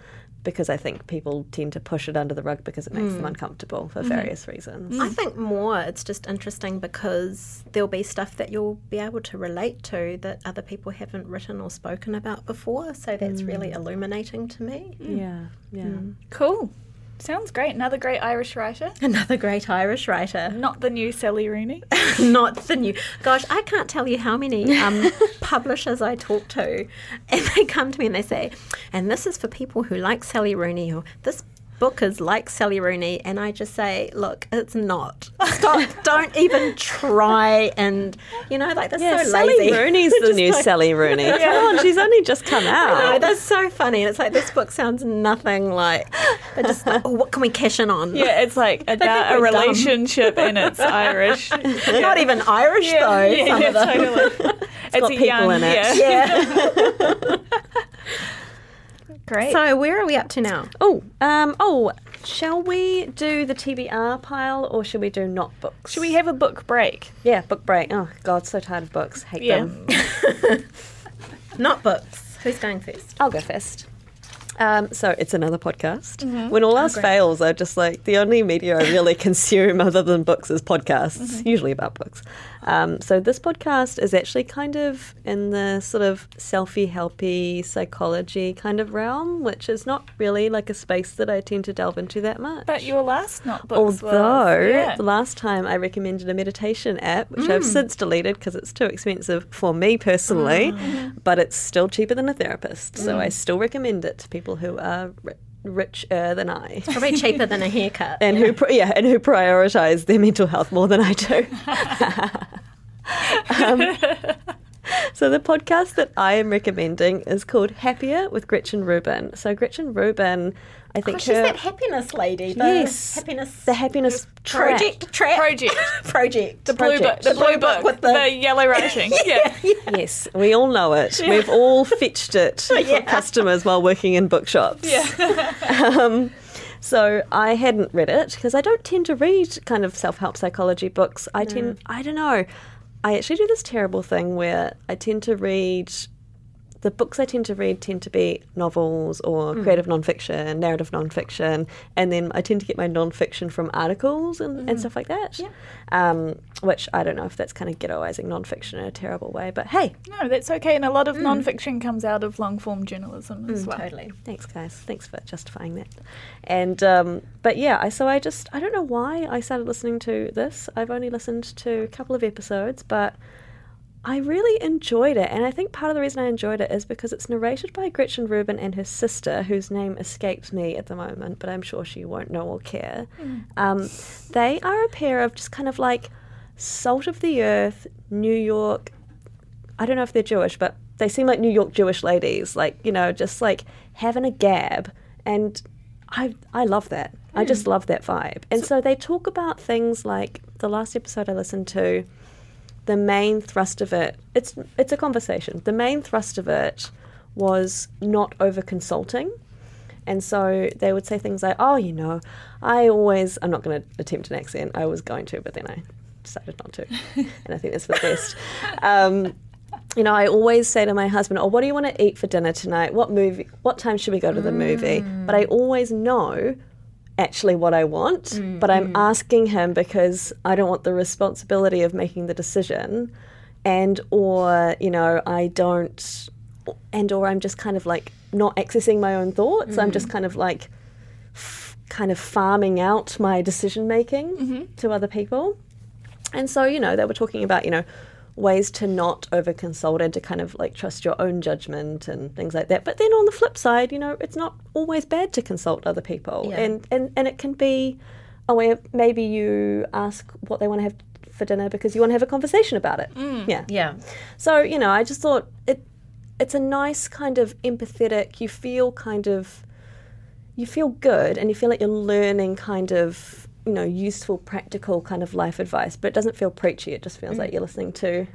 because I think people tend to push it under the rug because it makes them hmm. uncomfortable for mm-hmm. various reasons. I think more it's just interesting because there'll be stuff that you'll be able to relate to that other people haven't written or spoken about before. So that's really mm. illuminating to me. Yeah, yeah. Mm. cool sounds great another great irish writer Another great Irish writer. not the new sally rooney Not the new. Gosh, I can't tell you how many um, publishers I talk to, and they come to me and they say, and this is for people who like Sally Rooney, or this book is like Sally Rooney, and I just say, look, it's not. Stop! don't even try, and you know, like they're Yeah, so Sally lazy. Rooney's the new Sally Rooney. Come on, she's only just come out. that's so funny. And it's like this book sounds nothing like. They're just like, oh, what can we cash in on? yeah it's like about a we're dumb. relationship and it's irish Not even Irish though. yeah, some yeah, of them. totally. it's, got a people young, in it. yeah. Great so where are we up to now? Oh, um, oh, shall we do the TBR pile or should we do not books? should we have a book break Yeah, book break. Oh God, so tired of books. Hate Yeah. them. Not books. Who's going first? I'll go first. Um, so it's another podcast. Mm-hmm. When Oh, all else fails, I just like the only media I really consume other than books is podcasts, Mm-hmm. usually about books. Um, so this podcast is actually kind of in the sort of selfie helpy psychology kind of realm, which is not really like a space that I tend to delve into that much. But your last not books Although was, yeah. last time I recommended a meditation app, which Mm. I've since deleted because it's too expensive for me personally, Ah. but it's still cheaper than a therapist, so Mm. I still recommend it to people who are richer than I. Probably cheaper than a haircut. And who, pri- yeah, and who prioritize their mental health more than I do. um, so the podcast that I am recommending is called Happier with Gretchen Rubin. So Gretchen Rubin, I think Oh, she's her that happiness lady. The Yes. Happiness. the happiness track. project. Track. Project. project. the blue book, project. the blue book with with the- the, yellow writing. yeah. Yes, we all know it. We've all fetched it for Yeah. customers while working in bookshops. um, so I hadn't read it because I don't tend to read kind of self-help psychology books. I tend, I don't know, I actually do this terrible thing where I tend to read. The books I tend to read tend to be novels or creative nonfiction, narrative nonfiction, and then I tend to get my nonfiction from articles and, and stuff like that. Um, which I don't know if that's kind of ghettoizing nonfiction in a terrible way, but hey, No, that's okay. And a lot of non-fiction comes out of long form journalism as well. Totally. Thanks, guys. Thanks for justifying that. And um, but yeah, I so I just I don't know why I started listening to this. I've only listened to a couple of episodes, but I really enjoyed it, and I think part of the reason I enjoyed it is because it's narrated by Gretchen Rubin and her sister, whose name escapes me at the moment, but I'm sure she won't know or care. Um, they are a pair of just kind of like salt of the earth, New York. I don't know if they're Jewish, but they seem like New York Jewish ladies, like you know, just like having a gab, and I I love that. I just love that vibe. And so they talk about things like the last episode I listened to the main thrust of it it's it's a conversation the main thrust of it was not over consulting and so they would say things like oh you know i always i'm not going to attempt an accent i was going to but then i decided not to and i think that's the best um, you know, I always say to my husband, "Oh, what do you want to eat for dinner tonight? What movie? What time should we go to the movie?" But I always know actually what I want, mm, but I'm mm. asking him because I don't want the responsibility of making the decision, and or you know, I don't, and or I'm just kind of like not accessing my own thoughts. I'm just mm. kind of like, f- kind of farming out my decision making mm-hmm. to other people. And so, you know, they were talking about, you know, ways to not over consult and to kind of like trust your own judgment and things like that. But then on the flip side, you know, it's not always bad to consult other people. Yeah. And, and and it can be a way of maybe you ask what they want to have for dinner because you want to have a conversation about it. Mm. Yeah. Yeah. So, you know, I just thought it it's a nice kind of empathetic, you feel kind of you feel good and you feel like you're learning kind of you know useful practical kind of life advice but it doesn't feel preachy. It just feels like you're listening to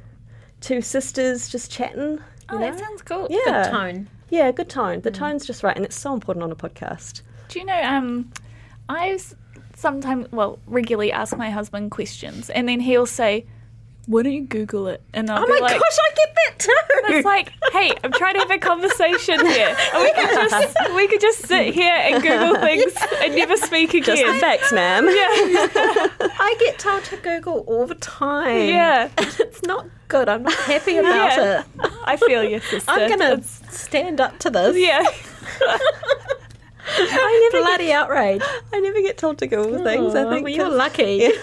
two sisters just chatting Oh, you that sounds cool. yeah. Good tone. yeah good tone. The tone's just right and it's so important on a podcast. Do you know, um, I sometimes, well, regularly ask my husband questions, and then he'll say, "Why don't you Google it?" And I'll Oh be my like, gosh, I get that too. It's like, hey, I'm trying to have a conversation here. And we could just we could just sit here and Google things and never speak just the again. facts ma'am Yeah, I get told to Google all the time. yeah, it's not good. I'm not happy about Yeah. it. I feel you, sister. I'm gonna It's- stand up to this. yeah, I never Bloody outrage. I never get told to Google things I think well, you're lucky.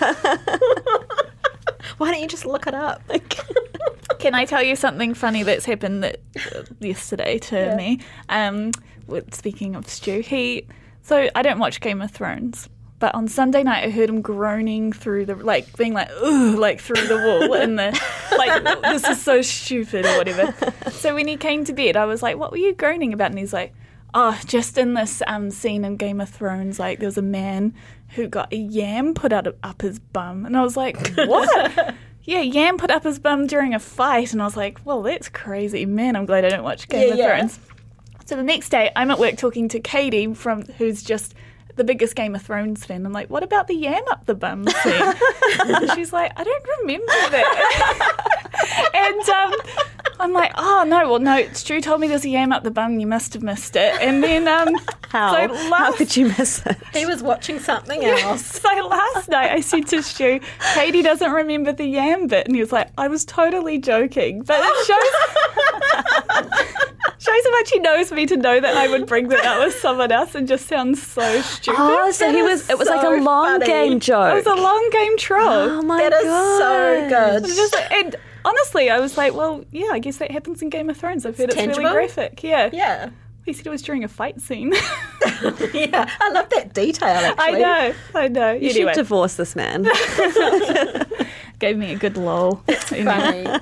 Why don't you just look it up? Like, Can I tell you something funny that's happened that, uh, yesterday to me? Um, speaking of Stu, he so I don't watch Game of Thrones, but on Sunday night I heard him groaning through the like being like ugh like through the wall in the like this is so stupid or whatever. So when he came to bed, I was like, "What were you groaning about?" And he's like. Oh, just in this um, scene in Game of Thrones, like there was a man who got a yam put out up his bum, and I was like, "What?" Yeah, Yam put up his bum during a fight, and I was like, well, that's crazy. Man, I'm glad I don't watch Game Yeah, of yeah. Thrones. So the next day, I'm at work talking to Katie, from who's just the biggest Game of Thrones fan. I'm like, what about the Yam up the bum scene? she's like, I don't remember that. and um, I'm like, oh, no, well, no, Stu told me there's a Yam up the bum, you must have missed it. And then, um, how So how last- could you miss it He was watching something else. so last night I said to Stu, Katie doesn't remember the yam bit, and he was like, I was totally joking, but it shows shows how much he knows me to know that I would bring that up with someone else and just sounds so stupid. oh so That he was it was like a long funny. game joke. it was a long game troll. oh my That is god so good. It's just and honestly, I was like, well, yeah, I guess that happens in Game of Thrones. I've heard it's, tangible? really graphic. Yeah. Yeah. He said it was during a fight scene. Yeah. I love that detail Actually. I know, I know. you anyway, should divorce this man gave me a good lol. Anyway. Funny.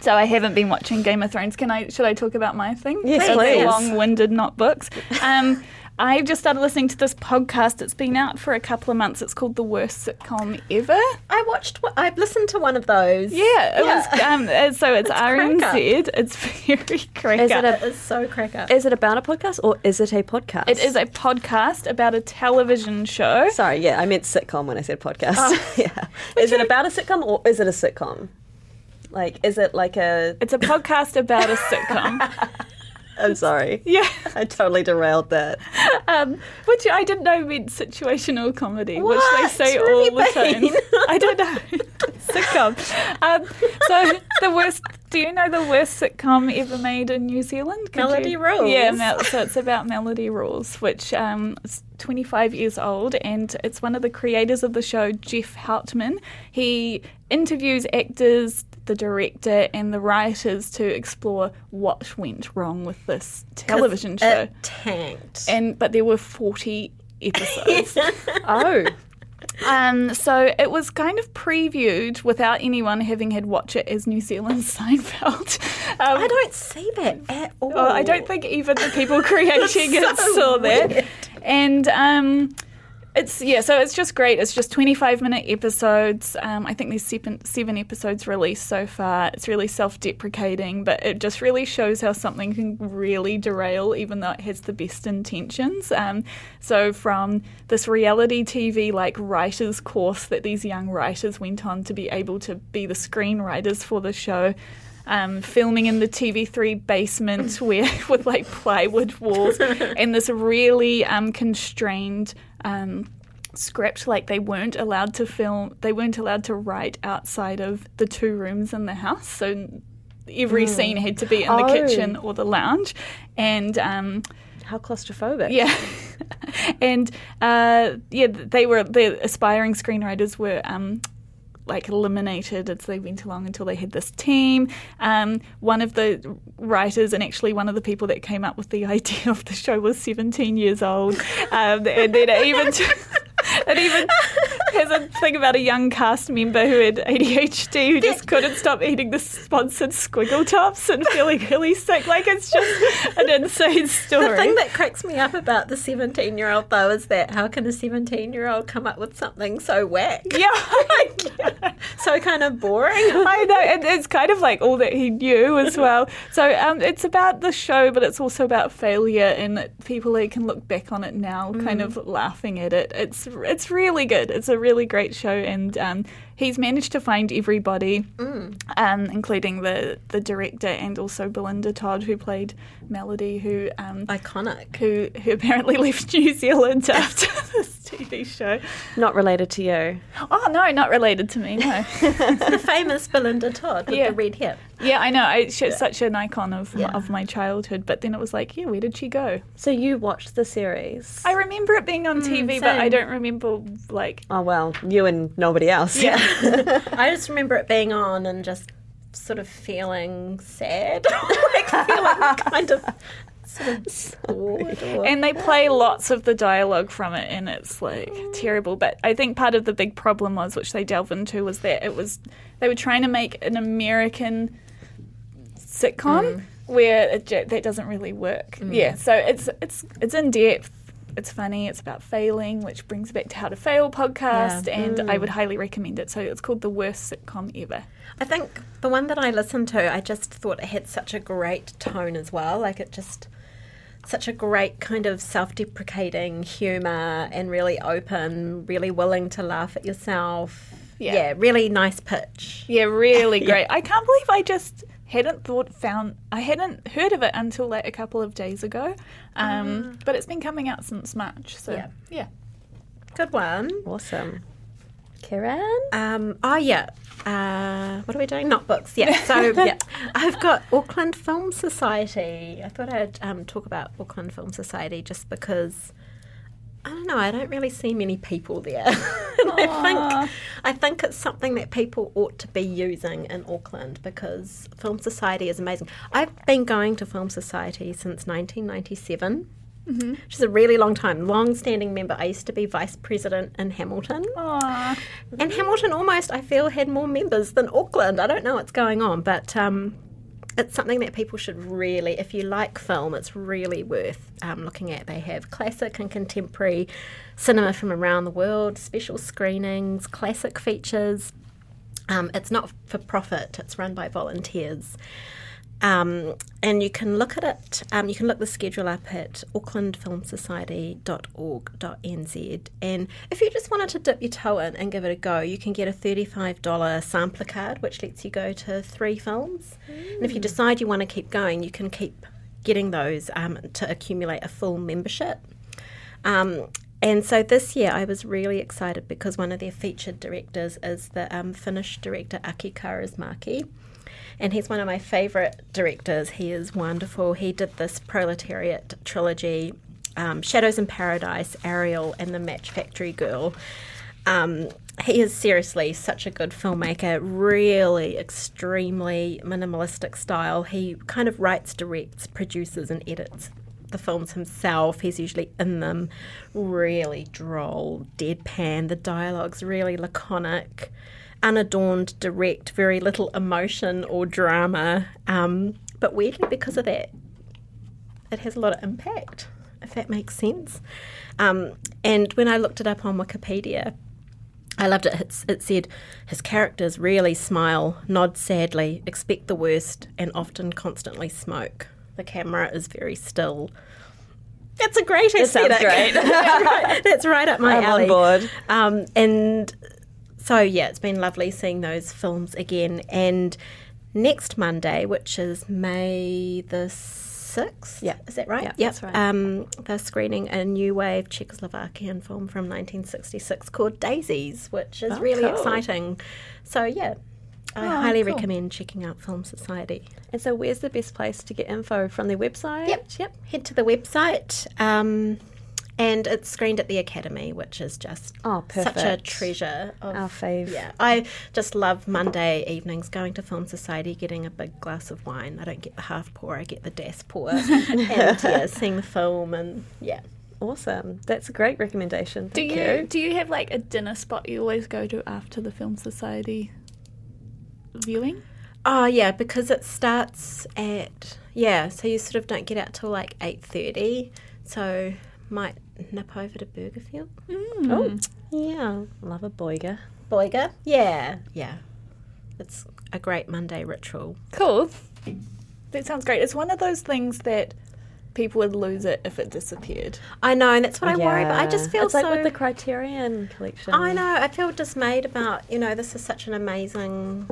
So I haven't been watching Game of Thrones. Can I? Should I talk about my thing? Yes, please. Long-winded, not books. Um, I've just started listening to this podcast. It's been out for a couple of months. It's called The Worst Sitcom Ever. I watched. one- I've listened to one of those. Yeah, it Yeah. was. Um, uh, so it's, crack RNZ. It's very crack Is it a- It's so crack up. is it about a podcast or is it a podcast It is a podcast about a television show. Sorry, yeah, I meant sitcom when I said podcast. yeah. Is it about a sitcom or is it a sitcom? Like, is it like a. It's a podcast about a sitcom. I'm sorry. Yeah, I totally derailed that. um, which I didn't know meant situational comedy, What? which they say Where all the time. I don't know. sitcom. Um, so the worst. Do you know the worst sitcom ever made in New Zealand? Could Melody you- Rules. Yeah, Mel- so it's about Melody Rules, which um, is 25 years old, and it's one of the creators of the show, Jeff Houtman. He interviews actors. The director and the writers to explore what went wrong with this television show. It tanked. And but there were forty episodes. Oh, Um, so it was kind of previewed without anyone having had watched it as New Zealand's Seinfeld. Um, I don't see that at all. Oh, I don't think even the people creating it so saw that. And um, it's yeah, so it's just great. It's just twenty five minute episodes. Um, I think there's seven, seven episodes released so far. It's really self deprecating, but it just really shows how something can really derail, even though it has the best intentions. Um, so from this reality TV like writers course that these young writers went on to be able to be the screenwriters for the show um, filming in the TV3 basement where with like plywood walls and this really um, constrained um, script. Like they weren't allowed to film, they weren't allowed to write outside of the two rooms in the house. So every scene had to be in the Oh. kitchen or the lounge, and um, how claustrophobic. yeah. and uh, yeah, they were the aspiring screenwriters were um, like eliminated as they went along until they had this team. Um, one of the writers and actually one of the people that came up with the idea of the show was 17 years old, um, and then even. It even has a thing about a young cast member who had ADHD who just couldn't stop eating the sponsored squiggle tops and feeling really sick. Like it's just an insane story. The thing that cracks me up about the 17 year old, though, is that how can a 17 year old come up with something so whack? Yeah. So kind of boring. I know, and it's kind of like all that he knew as well. So um, it's about the show, but it's also about failure and people that can look back on it now, kind of laughing at it. It's it's really good. It's a really great show, and um, he's managed to find everybody, um, including the the director and also Belinda Todd, who played Melody, who um, Iconic. who who apparently left New Zealand after this TV show. Not related to you. Oh no, not related to me. No. the famous Belinda Todd with Yeah. the red hair. Yeah, I know. I, she's such an icon of of my childhood. But then it was like, yeah, where did she go? So you watched the series? I remember it being on mm, TV, but I don't remember like. oh well, you and nobody else. Yeah, I just remember it being on and just sort of feeling sad, like feeling kind of and they play lots of the dialogue from it, and it's like oh. terrible. But I think part of the big problem was, which they delve into, was that it was they were trying to make an American sitcom mm. where it, that doesn't really work. Mm. Yeah, so it's it's it's in depth. It's funny. It's about failing, which brings back to How to Fail podcast, and I mm. would highly recommend it. So it's called the worst sitcom ever. I think the one that I listened to, I just thought it had such a great tone as well. Like it just such a great kind of self-deprecating humor and really open, really willing to laugh at yourself. Yeah. Yeah, really nice pitch. Yeah, really great. I can't believe I just hadn't thought found I hadn't heard of it until like a couple of days ago. Um, but it's been coming out since March. So Yeah. yeah. Good one. Awesome. Kiran? Um, oh yeah. Uh, what are we doing? Not books. Yeah. So yeah, I've got Auckland Film Society. I thought I'd um, talk about Auckland Film Society just because I don't know. I don't really see many people there. and I think I think it's something that people ought to be using in Auckland because Film Society is amazing. I've been going to Film Society since 1997. Which is a really long time, long standing member. I used to be vice president in Hamilton. Aw. And Hamilton almost, I feel, had more members than Auckland. I don't know what's going on, but um, it's something that people should really, if you like film, it's really worth um, looking at. They have classic and contemporary cinema from around the world, special screenings, classic features. Um, it's not for profit, it's run by volunteers. Um, and you can look at it, um, you can look the schedule up at aucklandfilmsociety.org.nz. And if you just wanted to dip your toe in and give it a go, you can get a $35 sampler card, which lets you go to three films. And if you decide you want to keep going, you can keep getting those um, to accumulate a full membership. Um, and so this year I was really excited because one of their featured directors is the um, Finnish director Aki Kaurismäki. And he's one of my favourite directors. He is wonderful. He did this Proletariat trilogy, um, Shadows in Paradise, Ariel, and The Match Factory Girl. Um, he is seriously such a good filmmaker, really extremely minimalistic style. He kind of writes, directs, produces, and edits the films himself. He's usually in them, really droll, deadpan. The dialogue's really laconic, unadorned, direct, very little emotion or drama. Um, but weirdly, because of that, it has a lot of impact, if that makes sense. Um, and when I looked it up on Wikipedia, I loved it. It's, it said his characters really smile, nod sadly, expect the worst, and often constantly smoke. The camera is very still. That's a great sounds aesthetic. great. That's right- That's right up my I'm on alley. board. Um, and so yeah, it's been lovely seeing those films again. And next Monday, which is May the sixth, Yeah. is that right? Yeah, Yep. that's right. Um, they're screening a new wave Czechoslovakian film from 1966 called Daisies, which is really cool. exciting. So yeah, I Oh, highly cool. recommend checking out Film Society. And so, where's the best place to get info from their website? Yep. Yep. Head to the website. Um, and it's screened at the Academy, which is just Oh, such a treasure. Of, Our fave. Yeah, I just love Monday evenings going to Film Society, getting a big glass of wine. I don't get the half pour, I get the das pour, and yeah, seeing the film and yeah. Awesome. That's a great recommendation. Do you, you. do you have like a dinner spot you always go to after the film society viewing? Oh yeah, because it starts at yeah, so you sort of don't get out till like eight thirty. So might nip over to Burgerfield. Mm. Oh, yeah. Love a boiger. Boiger? Yeah, yeah. It's a great Monday ritual. Cool. That sounds great. It's one of those things that people would lose it if it disappeared. I know, and that's what I worry about. I just feel it's so. like with the Criterion collection. I know. I feel dismayed about you know this is such an amazing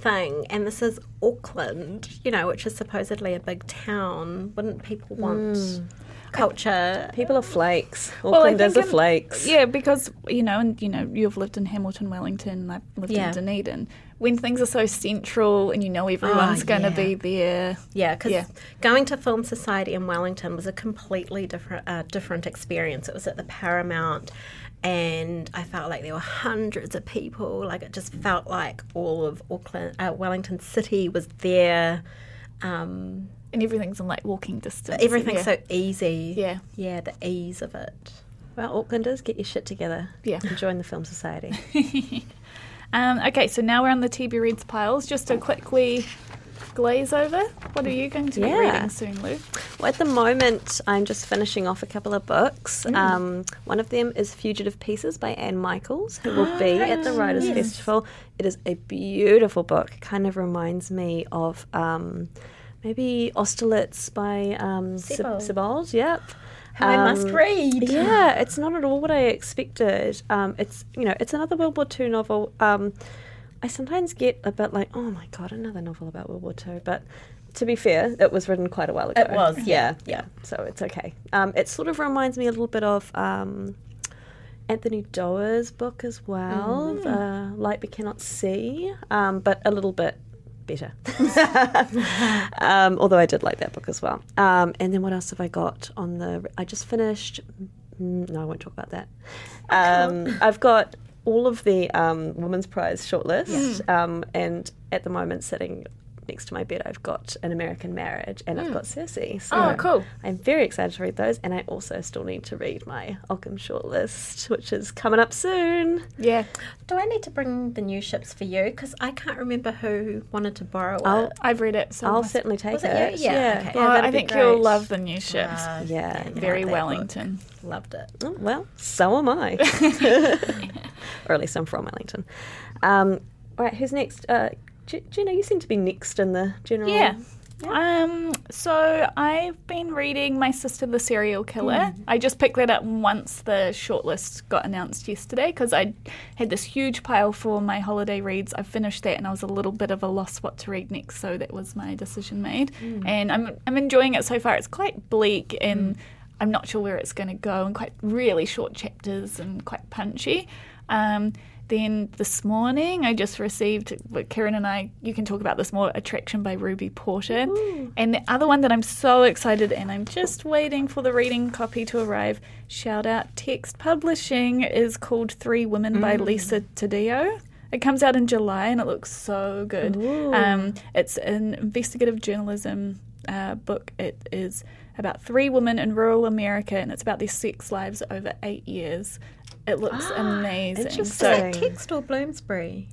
thing, and this is Auckland, you know, which is supposedly a big town. Wouldn't people want mm. Culture? People are flakes. Well, I Auckland is a think in- flakes. Yeah, because you know, and you know, you've lived in Hamilton, Wellington, I've lived Yeah. in Dunedin. When things are so central and you know everyone's going to yeah. be there, Yeah, because Yeah. going to Film Society in Wellington was a completely different uh, different experience. It was at the Paramount, and I felt like there were hundreds of people. Like it just felt like all of Auckland, uh, Wellington City was there. Um, and everything's in like walking distance. everything's yeah. so easy. Yeah. yeah, the ease of it. Well, Aucklanders, get your shit together. Yeah. And join the Film Society. Um, okay, so now we're on the TB Reads piles. Just to quickly glaze over, what are you going to be Yeah. reading soon, Lou? Well, at the moment, I'm just finishing off a couple of books. Um, one of them is Fugitive Pieces by Anne Michaels, who will be at the Writers' Festival. It is a beautiful book. Kind of reminds me of um, maybe Austerlitz by um, Sebald. Sebald. Yep. How I must Um, read. Yeah, it's not at all what I expected. Um, it's you know, it's another World War II novel. Um, I sometimes get a bit like, oh my god, another novel about World War II. But to be fair, it was written quite a while ago. It was, yeah, yeah. So it's okay. Um, it sort of reminds me a little bit of um, Anthony Doerr's book as well, uh, Light We Cannot See, um, but a little bit better. um, although I did like that book as well. Um, and then what else have I got on the? I just finished. mm, No, I won't talk about that. Um, I've got all of the um, Women's Prize shortlist, um, and at the moment sitting next to my bed, I've got An American Marriage and I've got Circe. So Oh, cool. I'm very excited to read those, and I also still need to read my Ockham shortlist, which is coming up soon. Yeah, Do I need to bring the new ships for you? Because I can't remember who wanted to borrow I'll- it. I've read it. So I'll certainly take Was it it. you? Yeah, okay. Oh, that'd I be think you'll love the new ships. Uh, Yeah. you Very like that book. Wellington. Loved it. Oh, well, so am I. or at least I'm from Wellington. Um, all right, who's next? Uh, G- Gina, you seem to be next in the general. Yeah. Um, so I've been reading My Sister the Serial Killer. I just picked that up once the shortlist got announced yesterday because I had this huge pile for my holiday reads. I finished that and I was a little bit of a loss what to read next, so that was my decision made. And I'm I'm enjoying it so far. It's quite bleak and I'm not sure where it's going to go and quite really short chapters and quite punchy. Um, Then this morning, I just received what Kiran and I. You can talk about this more. Attraction by Ruby Porter, and the other one that I'm so excited, and I'm just waiting for the reading copy to arrive. Shout out Text Publishing is called Three Women by Lisa Taddeo. It comes out in July, and it looks so good. Um, it's an investigative journalism uh, book. It is about three women in rural America, and it's about their sex lives over eight years. It looks ah, amazing. interesting. So, Text or Bloomsbury?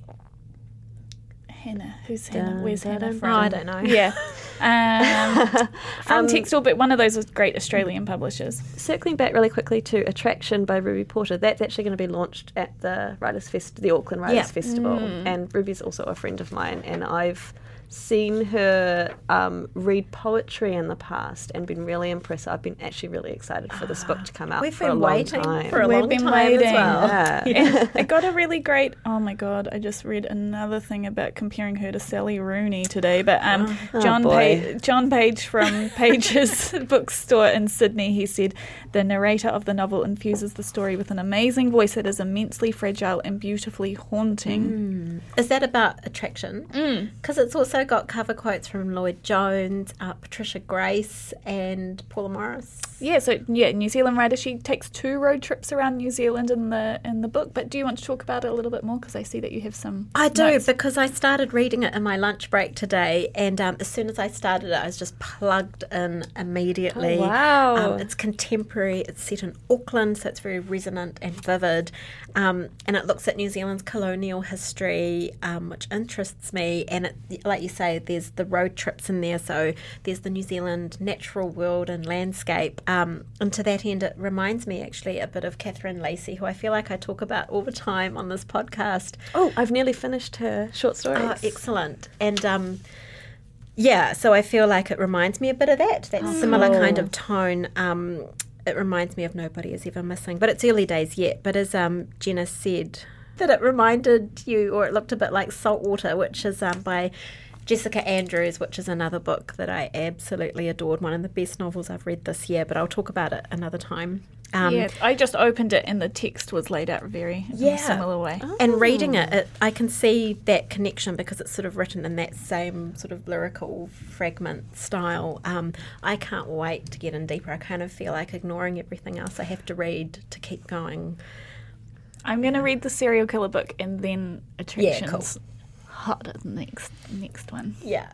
Hannah, who's Hannah? Dun, Where's dun, Hannah dun, from? Oh, I don't know. Yeah, um, from um, Textile, but one of those great Australian publishers. Circling back really quickly to Attraction by Ruby Porter, that's actually going to be launched at the Writers Fest, the Auckland Writers Yeah. Festival, mm. and Ruby's also a friend of mine, and I've seen her um, read poetry in the past and been really impressed. I've been actually really excited for this book to come out We've for been a long waiting time. for a We've long been time waiting. as well. yeah. And I got a really great. Oh my god! I just read another thing about comparing her to Sally Rooney today. But um, John boy. Page, John Page from Page's bookstore in Sydney, he said the narrator of the novel infuses the story with an amazing voice that is immensely fragile and beautifully haunting. Is that about attraction? Mm. Because it's also got cover quotes from Lloyd Jones, uh, Patricia Grace, and Paula Morris. Yeah, so yeah, New Zealand writer. She takes two road trips around New Zealand in the in the book. But do you want to talk about it a little bit more? Because I see that you have some. I do notes. because I started reading it in my lunch break today, and um, as soon as I started it, I was just plugged in immediately. Oh, wow. Um, it's contemporary. It's set in Auckland, so it's very resonant and vivid, um, and it looks at New Zealand's colonial history, um, which interests me. And it, like you say, there's the road trips in there, so there's the New Zealand natural world and landscape. Um, and to that end, it reminds me actually a bit of Catherine Lacey, who I feel like I talk about all the time on this podcast. Oh, I've nearly finished her short stories. Oh, excellent. And um, yeah, so I feel like it reminds me a bit of that, that similar kind of tone. Um, it reminds me of Nobody Is Ever Missing, but it's early days yet. But as um, Jenna said, that it reminded you, or it looked a bit like Saltwater, which is um, by Jessica Andrews, which is another book that I absolutely adored, one of the best novels I've read this year, but I'll talk about it another time. Um, yeah, I just opened it and the text was laid out very in Yeah. a similar way. And reading it, it, I can see that connection because it's sort of written in that same sort of lyrical fragment style. Um, I can't wait to get in deeper. I kind of feel like ignoring everything else I have to read to keep going. I'm going to read the serial killer book and then attractions. Yeah, attractions. Hot at the next next one. Yeah.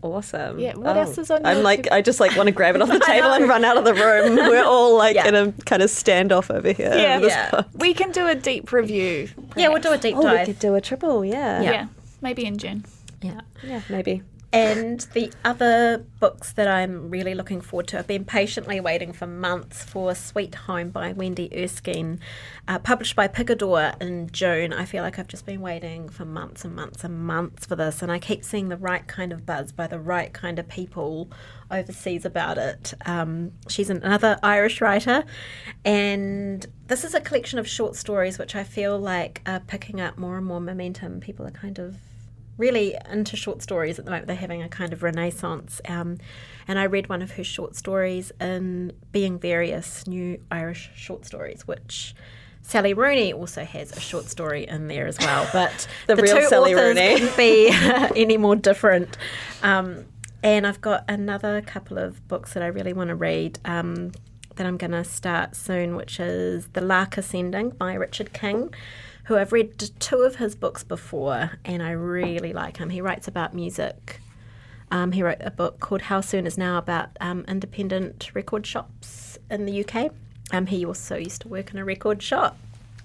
Awesome. Yeah, what Oh. else is on I'm like, to- I just like want to grab it off the table and run out of the room. We're all like Yeah. in a kind of standoff over here. Yeah. Yeah. We can do a deep review. Yeah, we'll do a deep Oh, we could do a triple. Yeah. Yeah. maybe in June. Yeah. Yeah, maybe. And the other books that I'm really looking forward to, I've been patiently waiting for months for Sweet Home by Wendy Erskine, uh, published by Picador in June. I feel like I've just been waiting for months and months and months for this, and I keep seeing the right kind of buzz by the right kind of people overseas about it. Um, she's another Irish writer, and this is a collection of short stories which I feel like are picking up more and more momentum. People are kind of really into short stories at the moment. They're having a kind of renaissance. Um, and I read one of her short stories in Being Various New Irish Short Stories, which Sally Rooney also has a short story in there as well. But The real Sally authors Rooney. couldn't be any more different. Um, and I've got another couple of books that I really want to read. Um, that I'm going to start soon, which is The Lark Ascending by Richard King, who I've read two of his books before, and I really like him. He writes about music. Um, he wrote a book called How Soon Is Now about um, independent record shops in the UK. Um, he also used to work in a record shop,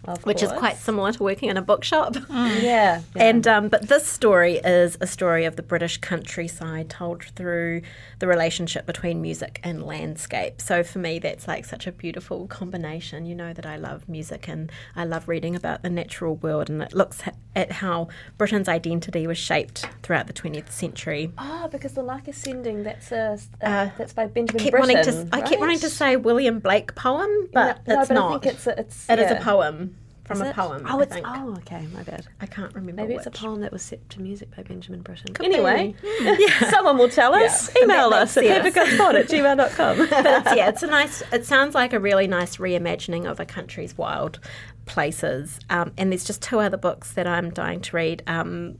Of which is quite similar to working in a bookshop. Yeah. And um, but this story is a story of the British countryside told through the relationship between music and landscape. So for me, that's like such a beautiful combination. You know that I love music and I love reading about the natural world, and it looks at how Britain's identity was shaped throughout the 20th century. Oh, because the Lark Ascending, that's a, uh, Uh, that's by Benjamin keep Britten. wanting to, I keep wanting to say William Blake poem, but no, it's but not. I think it's a, it's It is yeah. a poem. From Is a it? poem. Oh, I it's think. oh, okay, my bad. I can't remember. Maybe it's a poem that was set to music by Benjamin Britten. Could anyway, be. someone will tell us. Yeah. Email us at papercutspot at gmail.com. but it's, yeah, it's a nice. It sounds like a really nice reimagining of a country's wild places. Um, and there's just two other books that I'm dying to read. Um,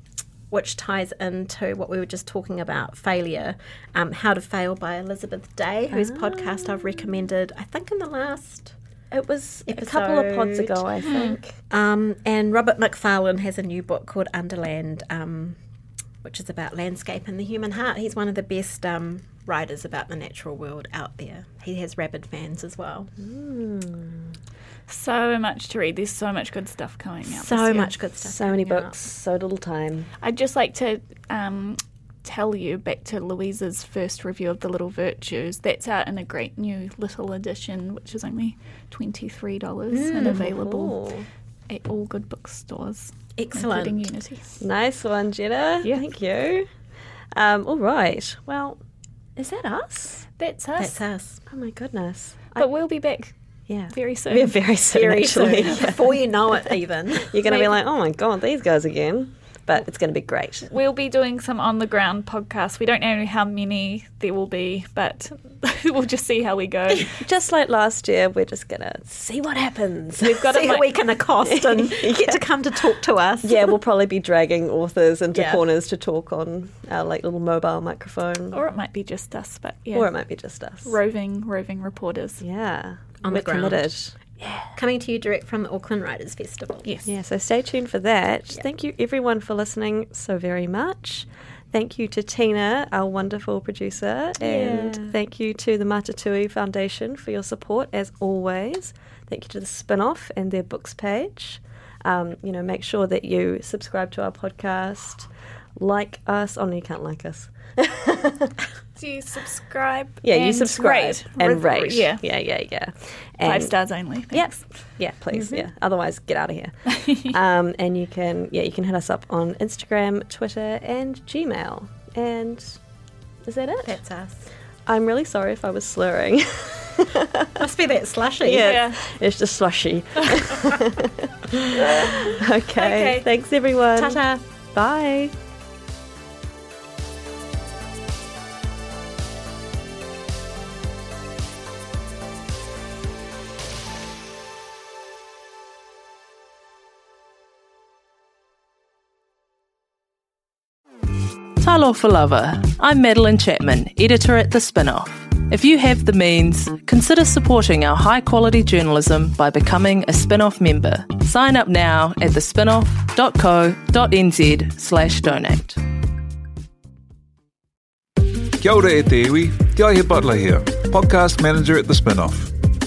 which ties into what we were just talking about failure, um, How to Fail by Elizabeth Day, whose podcast I've recommended, I think, in the last. It was a couple of pods ago, I think. Um, and Robert Macfarlane has a new book called Underland, um, which is about landscape and the human heart. He's one of the best um, writers about the natural world out there. He has rabid fans as well. So much to read. There's so much good stuff coming out. So much good stuff. So many coming out. books, so little time. I'd just like to um, tell you back to Louisa's first review of The Little Virtues. That's out in a great new little edition, which is only $23 and available Ooh. at all good bookstores, Excellent. including Unity. Nice one, Jenna. Yeah. Thank you. Um, all right. Well, is that us? That's us. That's us. Oh my goodness. But we'll be back Yeah. very soon. We're very soon, Very actually. soon. Before you know it, even. You're going to be like, oh my god, these guys again. But it's going to be great. We'll be doing some on the ground podcasts. We don't know how many there will be, but we'll just see how we go. Just like last year, we're just going to see what happens. We've got See a who we can accost and get to come to talk to us. yeah, we'll probably be dragging authors into Yeah. corners to talk on our like little mobile microphone, or it might be just us, but yeah. or it might be just us. roving, roving reporters. Yeah, On we're the ground. committed. Coming to you direct from the Auckland Writers Festival. Yes. Yeah, so stay tuned for that. Thank you everyone for listening so very much. Thank you to Tina, our wonderful producer, and Yeah. thank you to the Mātātuhi Foundation for your support as always. Thank you to the Spinoff and their books page. Um, you know, make sure that you subscribe to our podcast, like us. Oh no, you can't like us. Do you subscribe? Yeah, you subscribe rate. and rate. Yeah. yeah, yeah, yeah. Five And- stars only. Yes. Yeah, please. Yeah. Otherwise, get out of here. um, and you can, yeah, you can hit us up on Instagram, Twitter, and Gmail. And is that it? That's us. I'm really sorry if I was slurring. Must be that slushy. yeah, Yeah. it's just slushy. okay. Okay. Thanks, everyone. Ta-ta. Bye. For Lover. I'm Madeleine Chapman, editor at The Spinoff. If you have the means, consider supporting our high quality journalism by becoming a Spinoff member. Sign up now at thespinoff.co.nz slash donate. Kia ora e te iwi, Te Butler here, podcast manager at The Spinoff.